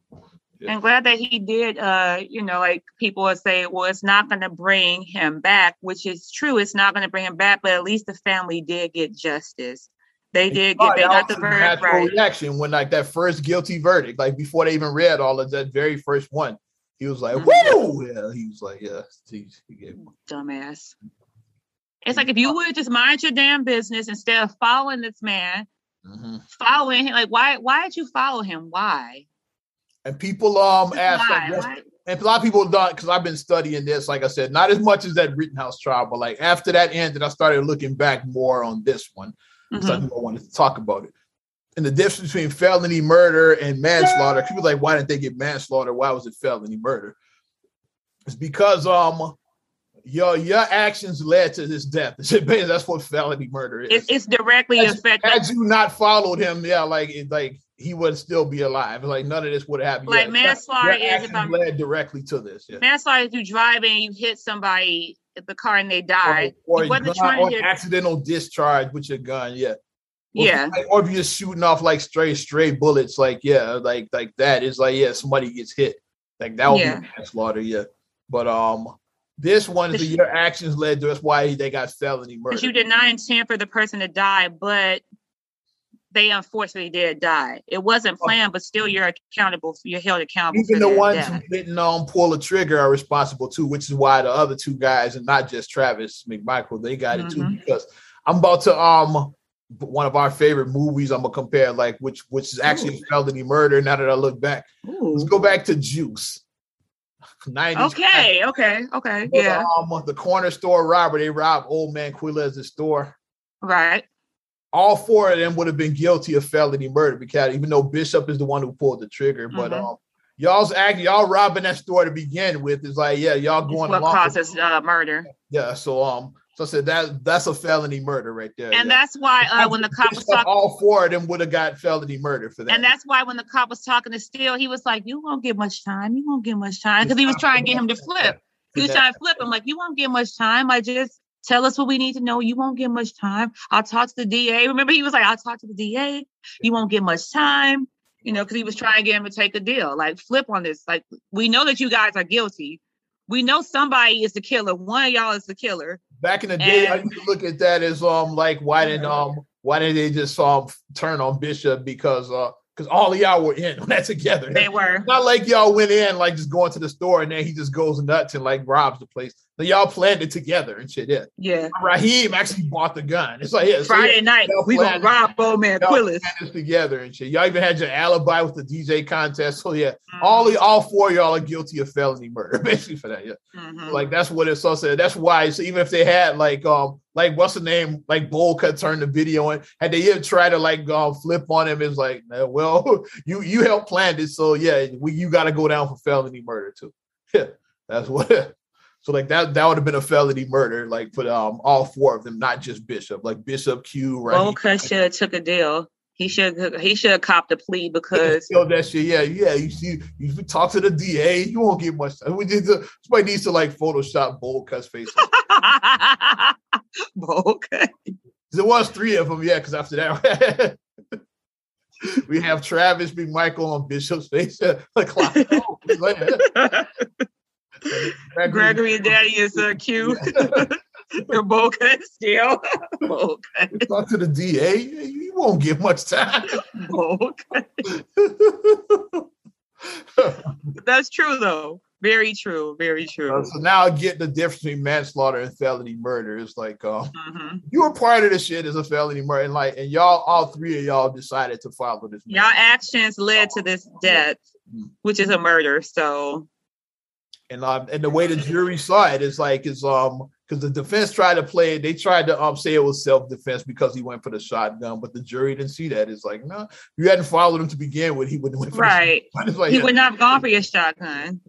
Yeah. I'm glad that he did. Uh, you know, like people would say, well, it's not going to bring him back, which is true. It's not going to bring him back, but at least the family did get justice. They did get. They got the verdict right. Reaction when like that first guilty verdict, like before they even read all of that very first one, he was like. "Whoa!" Yeah, he was like, "Yeah." He, he gave, Dumbass. It's like if you would just mind your damn business instead of following this man, mm-hmm. following him. Like, why? Why did you follow him? Why? And people um ask, like, and a lot of people don't because I've been studying this. Like I said, not as much as that Rittenhouse trial, but like after that ended, I started looking back more on this one. Mm-hmm. So I wanted to talk about it. And the difference between felony murder and manslaughter. People like, why didn't they get manslaughter? Why was it felony murder? It's because um your your actions led to his death. That's what felony murder is. It's, directly affected. Had you not followed him, yeah, like it, like he would still be alive. Like none of this would have happened. Like manslaughter is if I'm led directly to this. Yeah. Manslaughter is you drive and you hit somebody at the car and they die. Or, or, gun, or accidental discharge with your gun. Yeah. Yeah. If, or if you're just shooting off like stray stray bullets, like yeah, like like that is like yeah, somebody gets hit. Like that would yeah. be manslaughter. Yeah. But um, this one is your actions led to that's why they got felony murder. Because you did not intend for the person to die, but they unfortunately did die. It wasn't oh. planned, but still you're accountable. You're held accountable. Even the ones death. who didn't um, pull the trigger are responsible too, which is why the other two guys, and not just Travis McMichael, they got mm-hmm. it too mm-hmm. because I'm about to um one of our favorite movies. I'm gonna compare like which which is actually Ooh. felony murder. Now that I look back, Ooh. let's go back to Juice. 90s. Okay, okay, okay. Yeah. Um, the corner store robber, they robbed old man Quilez's store. Right. All four of them would have been guilty of felony murder because even though Bishop is the one who pulled the trigger, but mm-hmm. um, y'all's act y'all robbing that store to begin with is like, yeah, y'all going it's what causes uh, murder. Yeah, so um, so I said that that's a felony murder right there. And yeah. that's why uh, when the cop was talking, all four of them would have got felony murder for that. And that's why when the cop was talking to Steele, he was like, "You won't get much time. You won't get much time," because he was trying to get him to flip. He was trying to flip him like, "You won't get much time. I just tell us what we need to know. You won't get much time. I'll talk to the DA." Remember, he was like, "I'll talk to the DA. You won't get much time." You know, because he was trying to get him to take a deal, like flip on this. Like, we know that you guys are guilty. We know somebody is the killer. One of y'all is the killer Back in the day, and, I used to look at that as um like why didn't um why didn't they just um turn on Bishop because uh because all of y'all were in on that together. They were it's not like y'all went in like just going to the store and then he just goes nuts and like robs the place. So y'all planned it together and shit. Yeah. Yeah. Raheem actually bought the gun. It's like yeah. Friday so yeah, night we gonna rob old man Quilles together and shit. Y'all even had your alibi with the DJ contest. So yeah, mm-hmm. all the all four y'all are guilty of felony murder basically for that. Yeah. Mm-hmm. Like that's what it's so said. That's why. So even if they had like um like what's the name like Bowl Cut turned the video and had they even try to like um, flip on him, it's like well you you helped plan this, so yeah, we, you got to go down for felony murder too. Yeah, that's what. So like that that would have been a felony murder, like for um all four of them, not just Bishop, like Bishop Q. Right? Boca should have took a deal. He should he should have copped a plea because Yo, that shit. Yeah, yeah. You see, you talk to the DA, you won't get much. Time. We need to. Somebody needs to like Photoshop bold Cut's face. Cut. There was three of them, yeah. Because after that. we have Travis McMichael on Bishop's face. like, Gregory, Gregory and Daddy is uh, cute. They're both good still. Both Talk to the DA. You won't get much time. That's true though. Very true. Very true. Uh, so now I get the difference between manslaughter and felony murder. It's like uh, mm-hmm. you were part of the shit as a felony murder, and like, and y'all, all three of y'all decided to follow this. Y'all actions led to this death, mm-hmm. which is a murder. So and um, and the way the jury saw it is like is um because the defense tried to play it, they tried to um say it was self defense because he went for the shotgun, but the jury didn't see that. It's like no, you hadn't followed him to begin with, he wouldn't went for right. Like, he yeah. would not have gone for your shotgun.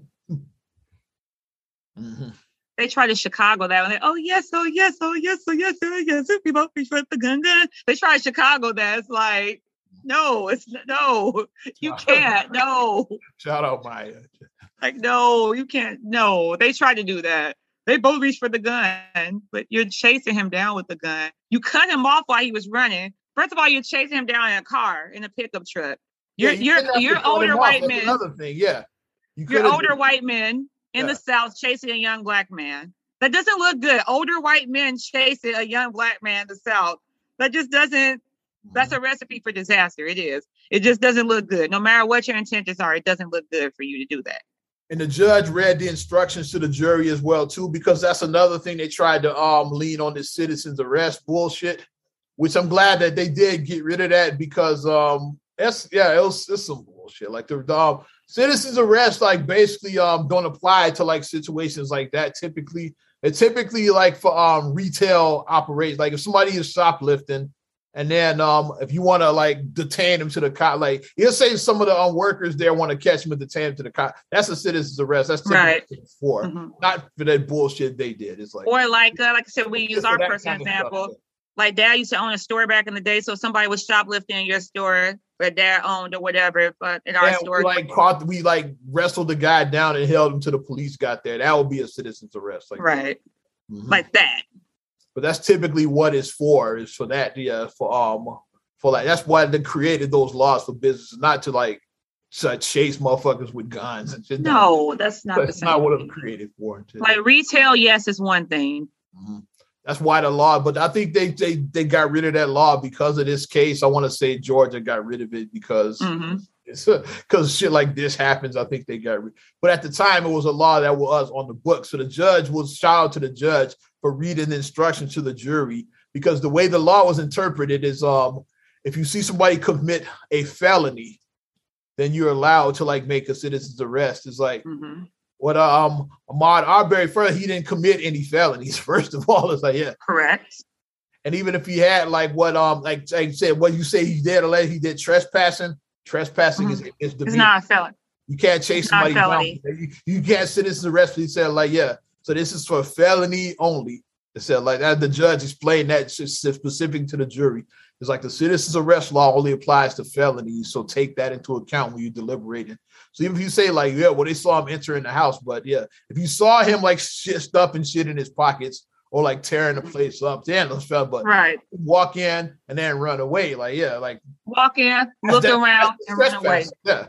mm-hmm. They tried to Chicago that one. They, oh yes, oh yes, oh yes, oh yes, oh yes. If you both the gun gun, they tried Chicago that. It's like no, it's no, you can't. No. Shout out Maya. Like, no, you can't. No, they tried to do that. They both reached for the gun, but you're chasing him down with the gun. You cut him off while he was running. First of all, you're chasing him down in a car in a pickup truck. You're yeah, you you're you're older white men. Another thing, yeah. You you're older white men in yeah. the South chasing a young black man. That doesn't look good. Older white men chasing a young black man in the South. That just doesn't. That's mm-hmm. a recipe for disaster. It is. It just doesn't look good. No matter what your intentions are, it doesn't look good for you to do that and the judge read the instructions to the jury as well too because that's another thing they tried to um lean on the citizens arrest bullshit which i'm glad that they did get rid of that because um that's yeah it was it's some bullshit. Like the um, citizens arrest like basically um don't apply to like situations like that. Typically it typically like for um retail operations like if somebody is shoplifting and then um, if you want to like detain him to the cop, like he'll say some of the um, workers there want to catch him and detain him to the cop. That's a citizen's arrest. That's right for mm-hmm. not for that bullshit they did. It's like or like uh, like I said, we use our personal example. Stuff, like dad used to own a store back in the day, so somebody was shoplifting in your store that dad owned or whatever. But in our store, we like caught, we like wrestled the guy down and held him till the police got there. That would be a citizen's arrest, like right, mm-hmm. like that but that's typically what it's for is for that yeah for um for like that's why they created those laws for business not to like to chase motherfuckers with guns and shit. No, that's not. That's not what it's created for. Like retail, yes, is one thing. Mm-hmm. That's why the law, but I think they they they got rid of that law because of this case. I want to say Georgia got rid of it because mm-hmm. because shit like this happens. I think they got rid. But at the time, it was a law that was on the book. So the judge was shout out to the judge for reading the instructions to the jury because the way the law was interpreted is um if you see somebody commit a felony, then you're allowed to like make a citizen's arrest. It's like mm-hmm. what um Ahmaud Arbery first, he didn't commit any felonies. First of all, it's like yeah, correct. And even if he had like what um like I said, what you say he did, he did trespassing. Trespassing mm-hmm. is, is the it's not a felony. You can't chase it's somebody down. You, you can't citizen's arrest. He said like yeah. So this is for felony only. It said like that. The judge explained that specific to the jury. It's like the citizen's arrest law only applies to felonies, so take that into account when you're deliberating. So even if you say like, yeah, well, they saw him entering the house, but yeah, if you saw him like shit stuffing shit in his pockets or like tearing the place up, then those felt, but right, walk in and then run away, like yeah, like walk in, look that, around, and run away. Yeah,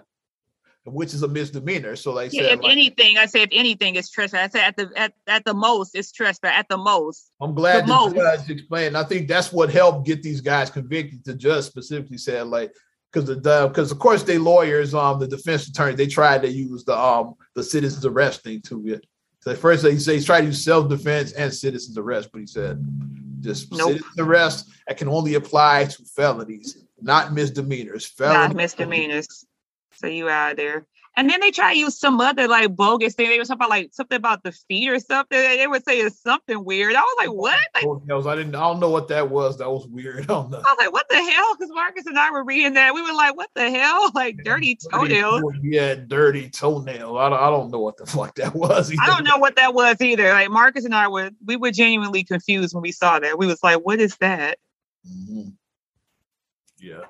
which is a misdemeanor. So like, yeah, if like, anything, I say if anything, it's trespass. I say at the at, at the most, it's trespass. At the most, I'm glad the, the judge explained. I think that's what helped get these guys convicted. The judge specifically said like because the because of course they lawyers, um, the defense attorney, they tried to use the um the citizens arrest thing too. Yeah. So first he said he tried to use self defense and citizens arrest, but he said just nope. citizens arrest that can only apply to felonies, not misdemeanors. Felonies, not misdemeanors. So you out there. And then they try to use some other like bogus thing. They were talking about like something about the feet or something. They would say it's something weird. I was like, what? Like, I didn't. I don't know what that was. That was weird. I, don't know. I was like, what the hell? Because Marcus and I were reading that. We were like, what the hell? Like dirty toenails. Yeah, dirty toenail. I don't, I don't know what the fuck that was. Either. I don't know what that was either. Like Marcus and I were we were genuinely confused when we saw that. We was like, what is that? Mm-hmm. Yeah.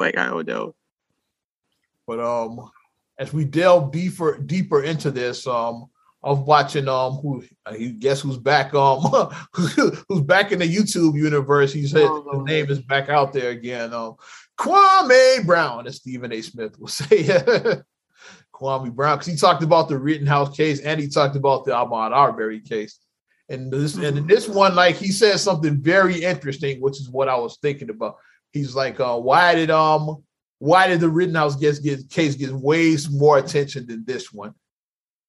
like I don't know. But um, as we delve deeper deeper into this, um, I was watching um who I guess who's back um who's back in the YouTube universe. He said oh, his name is back out there again. Um, Kwame Brown, as Stephen A. Smith will say. Kwame Brown, because he talked about the Rittenhouse case and he talked about the Ahmaud Arbery case. And this and mm-hmm. this one, like he said something very interesting, which is what I was thinking about. He's like, uh, why did um why did the Rittenhouse case get, case get way more attention than this one?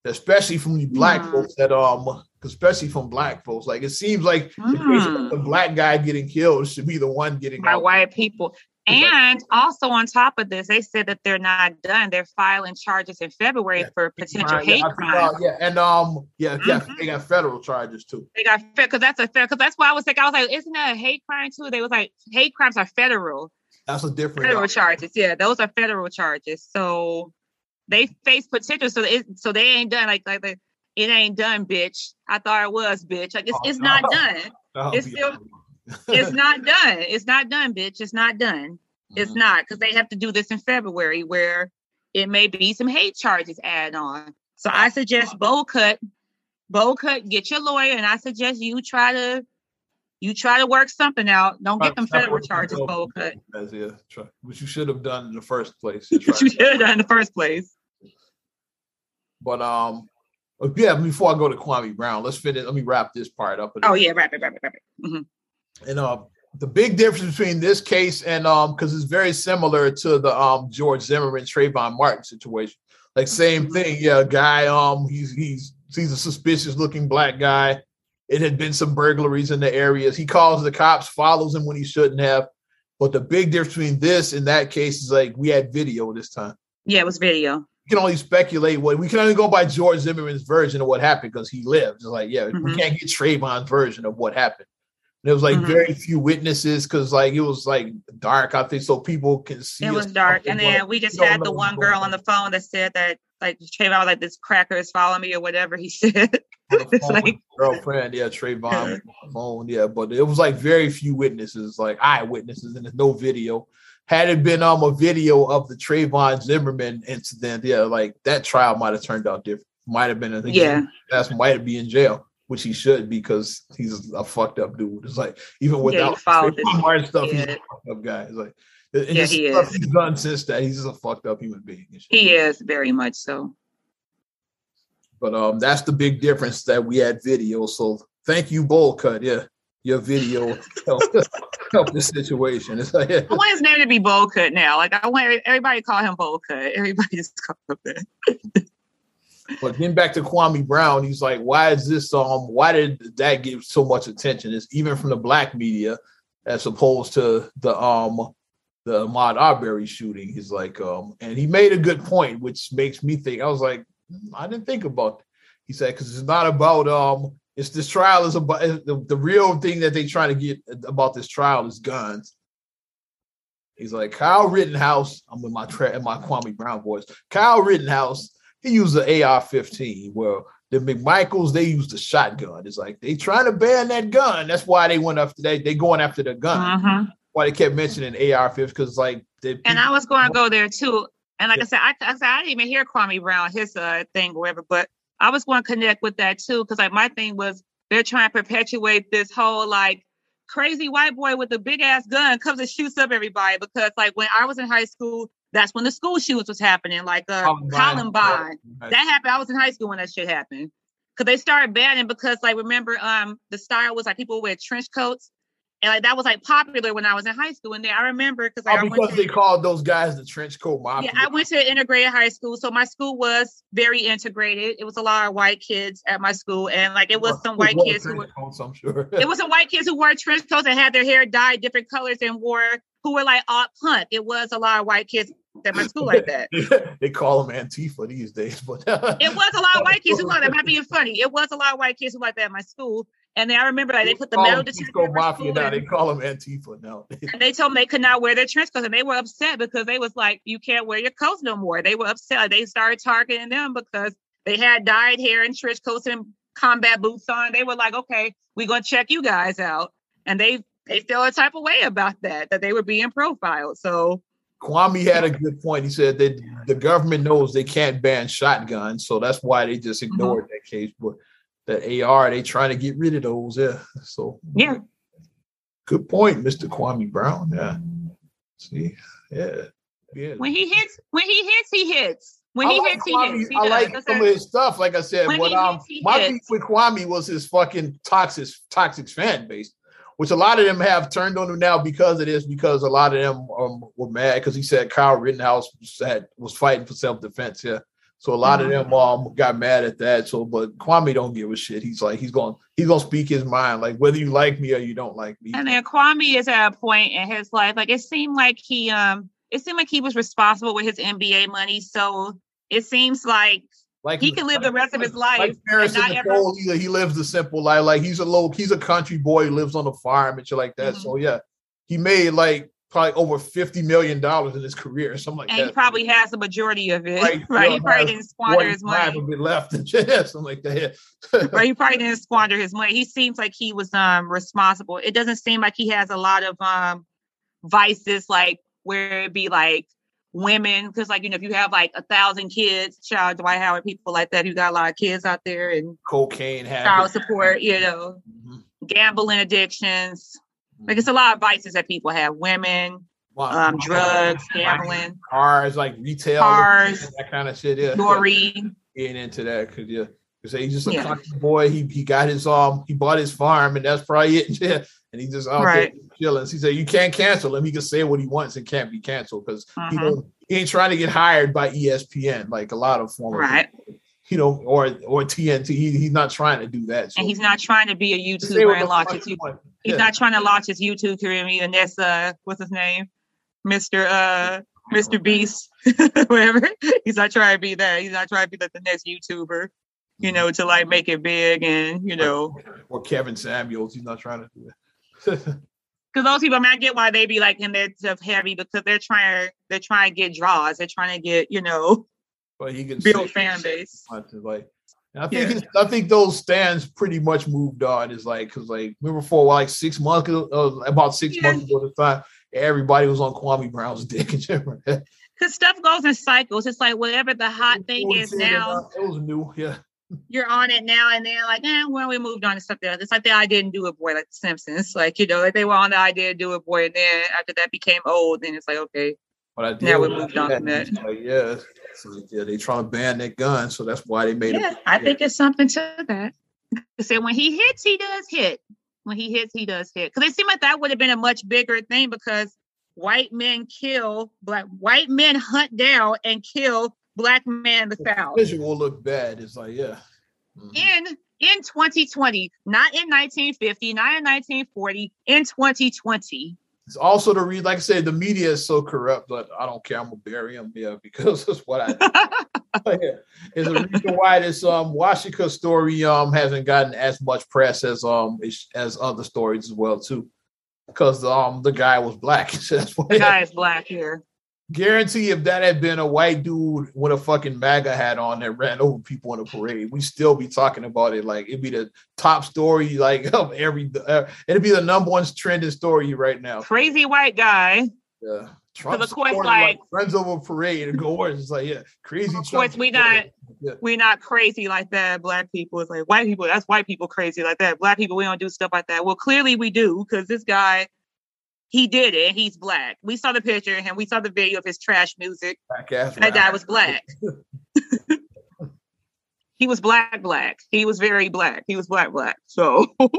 Especially from the black mm. folks that um, especially from black folks. Like it seems like mm. the, case of the hmm. black guy getting killed should be the one getting by white people. And also on top of this, they said that they're not done. They're filing charges in February yeah. for potential hate yeah, crime. yeah, and um, yeah, yeah, mm-hmm. they got federal charges too. They got because that's a fair because that's why I was like, I was like, isn't that a hate crime too? They was like, hate crimes are federal. That's a different federal charges. Yeah, those are federal charges. So they face potential. So it, so they ain't done like like it ain't done, bitch. I thought it was, bitch. Like it's, oh, it's no. not done. it's still it's not done. It's not done, bitch. It's not done. It's mm-hmm. not because they have to do this in February where it may be some hate charges add on. So I suggest bowl cut, bowl cut, get your lawyer, and I suggest you try to you try to work something out. Don't get them federal charges, bowl cut. Yeah, try, which you should have done in the first place. you should have done in the first place. But um, uh, yeah. Before I go to Kwame Brown, let's finish. Let me wrap this part up. Oh yeah, wrap it, wrap it, wrap it. Mm-hmm. And uh, the big difference between this case and um, because it's very similar to the um George Zimmerman Trayvon Martin situation. Like same mm-hmm. thing. Yeah, guy. Um, he's he's he's a suspicious looking black guy it had been some burglaries in the areas. He calls the cops, follows him when he shouldn't have. But the big difference between this and that case is like we had video this time. Yeah, it was video. We can only speculate what we can only go by George Zimmerman's version of what happened because he lived. It's like, yeah, mm-hmm. we can't get Trayvon's version of what happened. And it was like mm-hmm. very few witnesses because like it was like dark out there, so people can see. It was dark, and then we just had the one girl on the phone that said that like Trayvon was like this cracker is following me or whatever he said. it's like girlfriend, yeah, Trayvon phone, yeah, but it was like very few witnesses, like eyewitnesses, and there's no video. Had it been um a video of the Trayvon Zimmerman incident, yeah, like that trial might have turned out different. Might have been, I think, yeah, that's might be in jail, which he should because he's a fucked up dude. It's like even without yeah, Trayvon stuff, yeah. he's a fucked up guy. It's like and yeah, he is. He's done since that. He's just a fucked up human being. He is very much so. But um, that's the big difference that we had video. So thank you, Bowl Cut. Yeah, your video helped help the situation. It's like, yeah. I want his name to be Bowl Cut now. Like I want everybody to call him Bowl Cut. Everybody just call him that. but getting back to Kwame Brown, he's like, why is this um why did that get so much attention? It's even from the black media as opposed to the um the Ahmaud Arbery shooting. He's like, um, and he made a good point, which makes me think. I was like, I didn't think about. That. He said, because it's not about um, it's this trial is about the, the real thing that they trying to get about this trial is guns. He's like Kyle Rittenhouse. I'm with my tra- my Kwame Brown voice. Kyle Rittenhouse. He used the AR-15. Well, the McMichaels they used the shotgun. It's like they trying to ban that gun. That's why they went after that. They going after the gun. Uh-huh. Why they kept mentioning AR-15 because like they, And I was going to go there too. And like I said, I, I said I didn't even hear Kwame Brown his uh, thing or whatever, but I was going to connect with that too because like my thing was they're trying to perpetuate this whole like crazy white boy with a big ass gun comes and shoots up everybody because like when I was in high school, that's when the school shootings was happening, like uh, Columbine. Columbine. That happened. I was in high school when that shit happened. Cause they started banning because like remember um the style was like people wear trench coats and like that was like popular when I was in high school. And then I remember because like, oh, because to, they called those guys the trench coat mafia. Yeah, I went to an integrated high school, so my school was very integrated. It was a lot of white kids at my school, and like it was some white kids who were. Coats, I'm sure. it was some white kids who wore trench coats and had their hair dyed different colors and wore who were like odd punt. It was a lot of white kids at my school like that. they call them Antifa these days, but it was a lot of white kids who like that. Might be funny. It was a lot of white kids who like that at my school. And then I remember like they put the metal detector. Mafia now. They call them Antifa now. and they told them they could not wear their trench coats, and they were upset because they was like, "You can't wear your coats no more." They were upset. Like, they started targeting them because they had dyed hair and trench coats and combat boots on. They were like, "Okay, we're gonna check you guys out," and they they feel a type of way about that that they were being profiled. So Kwame had a good point. He said that the government knows they can't ban shotguns, so that's why they just ignored mm-hmm. that case. But that AR, they trying to get rid of those. Yeah. So yeah. Good point, Mr. Kwame Brown. Yeah. See, yeah. Yeah. When he hits, when he hits, he hits. When he like hits, Kwame, he hits. He I like some of his stuff. Like I said, when but um, hits, my beef with Kwame was his fucking toxic, toxic fan base, which a lot of them have turned on him now because of this. Because a lot of them um, were mad because he said Kyle Rittenhouse had was fighting for self defense. Yeah, so a lot mm-hmm. of them all got mad at that. So, but Kwame don't give a shit. He's like he's going he's gonna speak his mind, like whether you like me or you don't like me. And then Kwame is at a point in his life, like it seemed like he um it seemed like he was responsible with his NBA money. So it seems like like he can live like, the rest of his life. Like Paris Nicole, ever... he, he lives a simple life. Like he's a low, he's a country boy, lives on a farm and shit like that. Mm-hmm. So yeah, he made like probably over fifty million dollars in his career, something like and that. And he probably has the majority of it, right? right? He probably didn't squander his money. Bit left, something like that. right? He probably didn't squander his money. He seems like he was um responsible. It doesn't seem like he has a lot of um vices, like where it be like women, because like you know, if you have like a thousand kids, child Dwight Howard, people like that, who got a lot of kids out there, and cocaine, child support, you know, mm-hmm. gambling addictions like it's a lot of vices that people have: women, um, drugs, gambling, cars, like retail, cars, that kind of shit. Yeah, jewelry. Getting into that because yeah, because he's just a yeah. country boy. He he got his um he bought his farm and that's probably it. Yeah, and he just out right. there chilling. He said you can't cancel him. He can say what he wants and can't be canceled because uh-huh. he, mm-hmm. he ain't trying to get hired by ESPN like a lot of former right. People you know, or or TNT. He, he's not trying to do that. So. And he's not trying to be a YouTuber and launch his YouTube. He's yeah. not trying to launch his YouTube career. And that's uh, what's his name, Mister uh, Mr. Beast, whatever. He's not trying to be that. He's not trying to be like the next YouTuber. You know, to like make it big and you know. Or Kevin Samuels. He's not trying to do that. Because those people, I mean, I get why they be like in their stuff heavy because they're trying, they're trying to get draws. They're trying to get, you know, but he can build fan base. Like, I think yeah. I think those stands pretty much moved on. Is like because like remember for like six months uh, about six yeah. months ago the time everybody was on Kwame Brown's dick and shit. Because stuff goes in cycles. It's like whatever the hot thing is now. It was new, yeah. You're on it now, and they're like, eh, well, we moved on to something else. It's like the I didn't do it, boy, like the Simpsons. Like, you know, like they were on the I did do it, boy, and then after that became old, then it's like, okay, but I did. Now we moved on from that. Like, yeah, so, yeah, they trying to ban that gun, so that's why they made yeah, it. I think it's something to that. Say when he hits, he does hit. When he hits, he does hit. Because it seemed like that would have been a much bigger thing because white men kill black white men hunt down and kill black man in the South. Visual look bad. It's like, yeah. Mm-hmm. In in 2020, not in 1950, not in 1940, in 2020. It's also the reason, like I said, the media is so corrupt, but I don't care. I'm gonna bury him, yeah, because that's what I yeah. It's a reason why this um Wockesha story um hasn't gotten as much press as um as other stories as well, too. Because um the guy was black. that's why the guy is black here guarantee if that had been a white dude with a fucking MAGA hat on that ran over people in a parade, we still be talking about it. Like it'd be the top story, like of every. Uh, it'd be the number one trending story right now. Crazy white guy. Yeah. Trump of course, like, like friends over parade and go It's like, yeah, crazy. Of course, we not yeah. we not crazy like that. Black people it's like white people. That's white people crazy like that. Black people, we don't do stuff like that. Well, clearly we do because this guy he did it. He's black. We saw the picture and we saw the video of his trash music. That guy was black. he was black, black. He was very black. He was black, black. So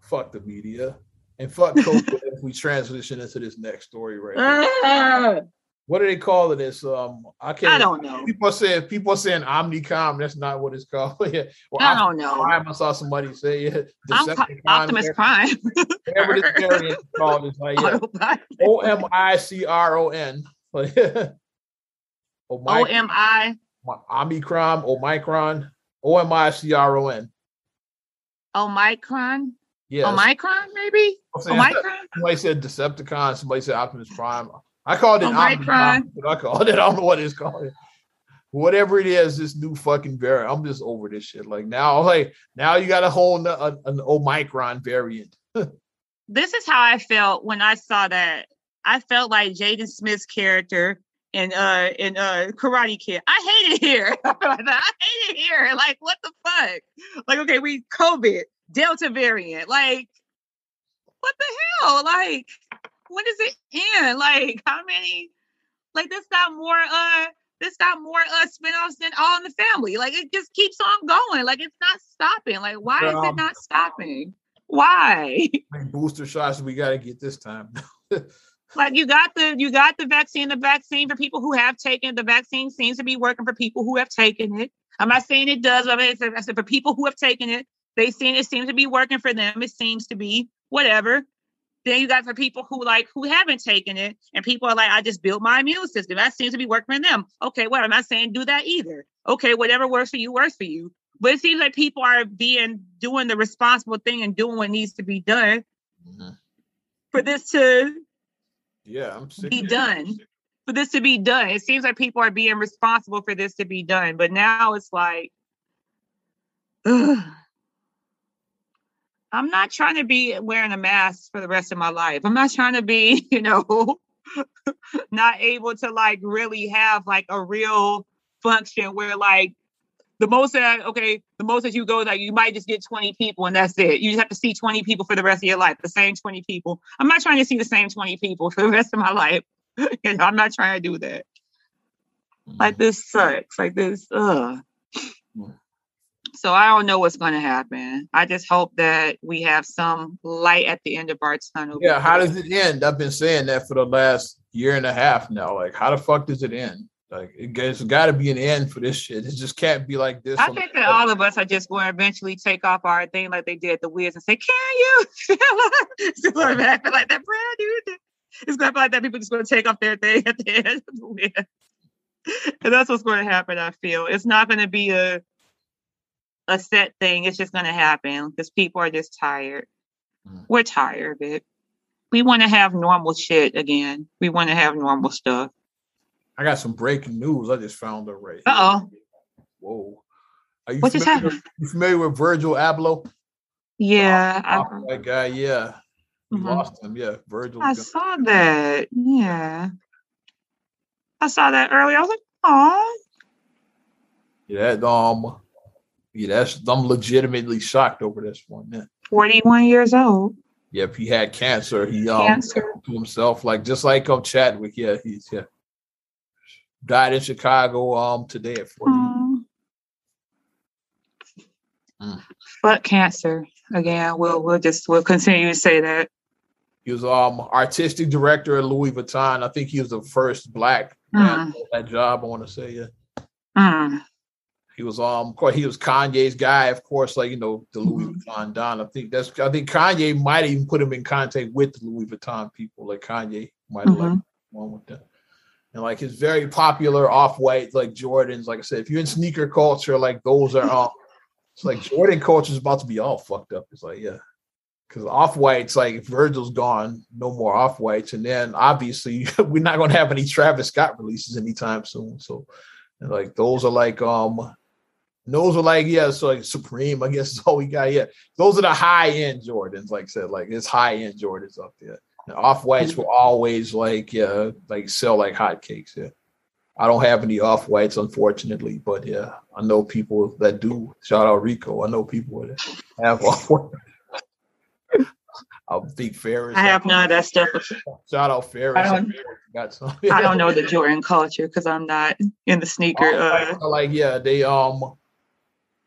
fuck the media and fuck COVID if we transition into this next story right now. What do they call it? This um, I can't. I don't know. People saying people are saying Omnicom. That's not what it's called. yeah. Well, I don't know. Prime, I saw somebody say it. Optimus Prime. Whatever this variant is called is like yeah. O M I C R O N. O M I. Omicron, Omicron, O M I C R O N. Omicron. Yeah. Omicron, maybe. Omicron. Somebody said Decepticon. Somebody said Optimus Prime. I called it. Omicron. I called it. I don't know what it's called. Whatever it is, this new fucking variant. I'm just over this shit. Like now, like now you got a whole an, an Omicron variant. this is how I felt when I saw that. I felt like Jaden Smith's character in uh in uh Karate Kid. I hate it here. I hate it here. Like what the fuck? Like okay, we COVID Delta variant. Like what the hell? Like when does it end? Like how many? Like this got more uh this got more uh spinoffs than All in the Family. Like it just keeps on going. Like it's not stopping. Like why um, is it not stopping? Why? Booster shots we got to get this time. like you got the you got the vaccine. The vaccine for people who have taken the vaccine seems to be working for people who have taken it. I'm not saying it does. but I mean, I said for people who have taken it, they seem it seems to be working for them. It seems to be whatever. Then you got for people who like who haven't taken it, and people are like, I just built my immune system. That seems to be working for them. Okay, well, I'm not saying do that either. Okay, whatever works for you works for you. But it seems like people are being doing the responsible thing and doing what needs to be done mm-hmm. for this to yeah I'm be done. For this to be done, it seems like people are being responsible for this to be done. But now it's like, ugh. I'm not trying to be wearing a mask for the rest of my life. I'm not trying to be, you know, not able to like really have like a real function where like the most that okay, the most that you go like you might just get 20 people and that's it. You just have to see 20 people for the rest of your life, the same 20 people. I'm not trying to see the same 20 people for the rest of my life. I'm not trying to do that. Like mm. this sucks. Like this, ugh. So I don't know what's going to happen. I just hope that we have some light at the end of our tunnel. Yeah, how does it end? I've been saying that for the last year and a half now. Like, how the fuck does it end? Like, it's got to be an end for this shit. It just can't be like this. I think that all of us are just going to eventually take off our thing like they did at the Wiz and say, "Can you?" to happen like that. Brand new. It's going to be like that. People just going to take off their thing at the end of the Wiz. And that's what's going to happen. I feel it's not going to be a a set thing. It's just going to happen because people are just tired. Mm. We're tired of it. We want to have normal shit again. We want to have normal stuff. I got some breaking news. I just found it right. Uh oh. Whoa. Are you, what just happened? you familiar with Virgil Abloh? Yeah. Oh, that guy, yeah. We mm-hmm. lost him. Yeah. Virgil. I saw that. Yeah. I saw that earlier. I was like, oh. Yeah, um, yeah, that's I'm legitimately shocked over this one. Yeah. 41 years old. Yep, he had cancer. He um cancer. to himself, like just like um Chadwick. Yeah, he's yeah. Died in Chicago um today at 40. Mm. But cancer again. We'll we'll just we'll continue to say that. He was um artistic director at Louis Vuitton. I think he was the first black Mm. That job, I want to say, yeah. Mm. He was um, of course, he was Kanye's guy, of course, like you know, the Louis mm-hmm. Vuitton Don. I think that's I think Kanye might even put him in contact with the Louis Vuitton people. Like Kanye might have mm-hmm. like one with them. And like his very popular off-white, like Jordans. Like I said, if you're in sneaker culture, like those are all it's like Jordan culture is about to be all fucked up. It's like, yeah. Because off whites, like Virgil's gone, no more off whites. And then obviously we're not gonna have any Travis Scott releases anytime soon. So like those are like um those are like, yeah, so like Supreme, I guess is all we got. Yeah. Those are the high end Jordans, like I said, like it's high end Jordans up there. Off whites will always like yeah, like sell like hotcakes. Yeah. I don't have any off whites, unfortunately, but yeah, I know people that do. Shout out Rico. I know people that have off white. I'm big Ferris. I have none of that stuff. Shout out Ferris. I don't, got some. I don't know the Jordan culture because I'm not in the sneaker. Uh, like yeah, they um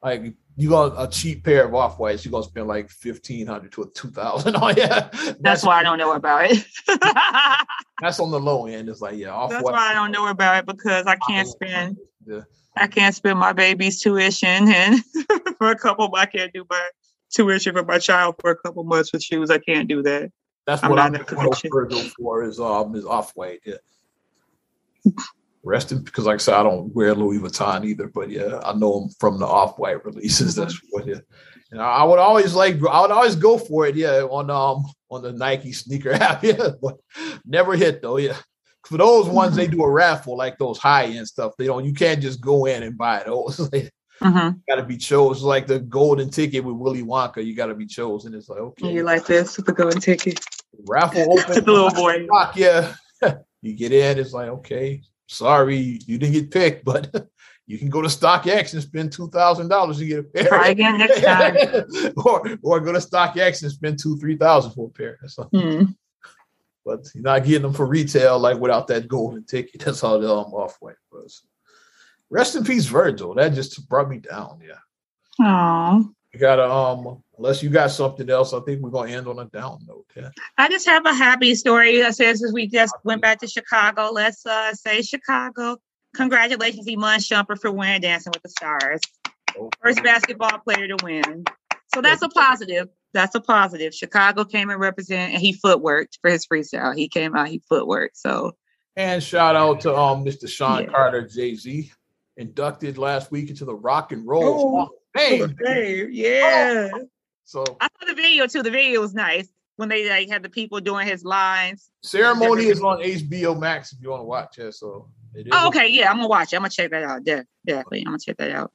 like you got a cheap pair of off whites, you're gonna spend like fifteen hundred to a two thousand on yeah. That's, that's why I don't know about it. that's on the low end. It's like yeah, off That's why I don't know about it because I can't spend. Yeah. I can't spend my baby's tuition and for a couple. I can't do my tuition for my child for a couple months with shoes. I can't do that. That's I'm what I'm going for is um is off white. Yeah. Because, like I said, I don't wear Louis Vuitton either, but yeah, I know them from the off white releases. That's mm-hmm. what yeah. And I would always like I would always go for it, yeah, on um on the Nike sneaker app, yeah, but never hit though, yeah. For those ones they mm-hmm. do a raffle like those high end stuff. They don't you can't just go in and buy those. like, mm-hmm. got to be chosen. like the golden ticket with Willy Wonka. You got to be chosen. It's like okay, you like this with the golden ticket raffle open. the little boy, yeah. you get in. It's like okay, sorry, you didn't get picked, but you can go to StockX and spend two thousand dollars to get a pair. Try again next time. or or go to StockX and spend two three thousand for a pair. So, hmm. But you're not getting them for retail like without that golden ticket. That's how the um, off white was. Rest in peace, Virgil. That just brought me down. Yeah. Oh. You gotta um unless you got something else, I think we're gonna end on a down note. Yeah. I just have a happy story that says as we just went back to Chicago. Let's uh say Chicago. Congratulations, Iman Shumpert, for winning Dancing with the Stars. Okay. First basketball player to win. So that's a positive. That's a positive. Chicago came and represent and he footworked for his freestyle. He came out, he footworked. So and shout out to um Mr. Sean yeah. Carter, Jay-Z, inducted last week into the Rock and Roll oh. Fame. Fame. Yeah. Oh. So I saw the video too. The video was nice when they like had the people doing his lines. Ceremony is on HBO Max if you want to watch it. So it is. Oh, okay, yeah, I'm gonna watch it. I'm gonna check that out. Yeah, definitely, I'm gonna check that out.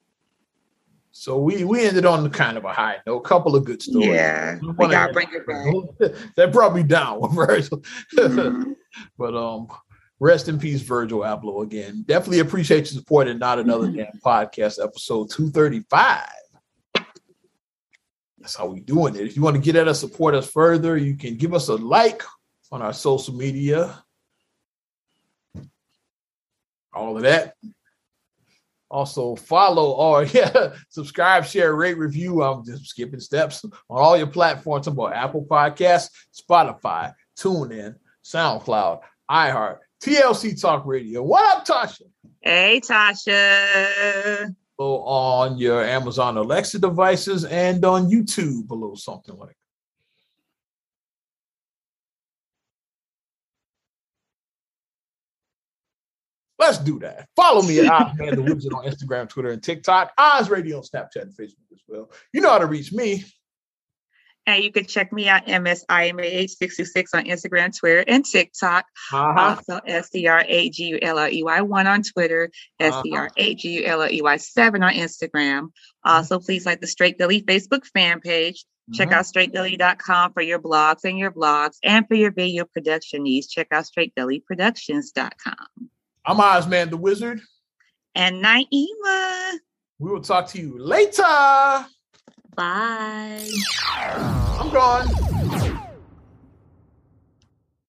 So we we ended on kind of a high note. A couple of good stories. Yeah, we gotta bring it back. that brought me down, Virgil. Mm-hmm. but um, rest in peace, Virgil Abloh. Again, definitely appreciate your support and not another mm-hmm. damn podcast episode two thirty five. That's how we doing it. If you want to get at us, support us further, you can give us a like on our social media. All of that. Also follow or yeah, subscribe, share, rate, review. I'm just skipping steps on all your platforms. about Apple Podcasts, Spotify, TuneIn, SoundCloud, iHeart, TLC Talk Radio. What up, Tasha? Hey, Tasha on your Amazon Alexa devices and on YouTube below something like Let's do that. Follow me at Ozman the Wizard on Instagram, Twitter, and TikTok. Oz Radio on Snapchat and Facebook as well. You know how to reach me. And you can check me out, MSIMAH626 on Instagram, Twitter, and TikTok. Uh-huh. Also, SDR8GULLEY1 on Twitter, uh-huh. SDR8GULLEY7 on Instagram. Also, mm-hmm. please like the Straight Gully Facebook fan page. Mm-hmm. Check out straightgully.com for your blogs and your vlogs. And for your video production needs, check out straightgullyproductions.com. I'm Ozman the Wizard. And Naima. We will talk to you later. Bye. I'm gone.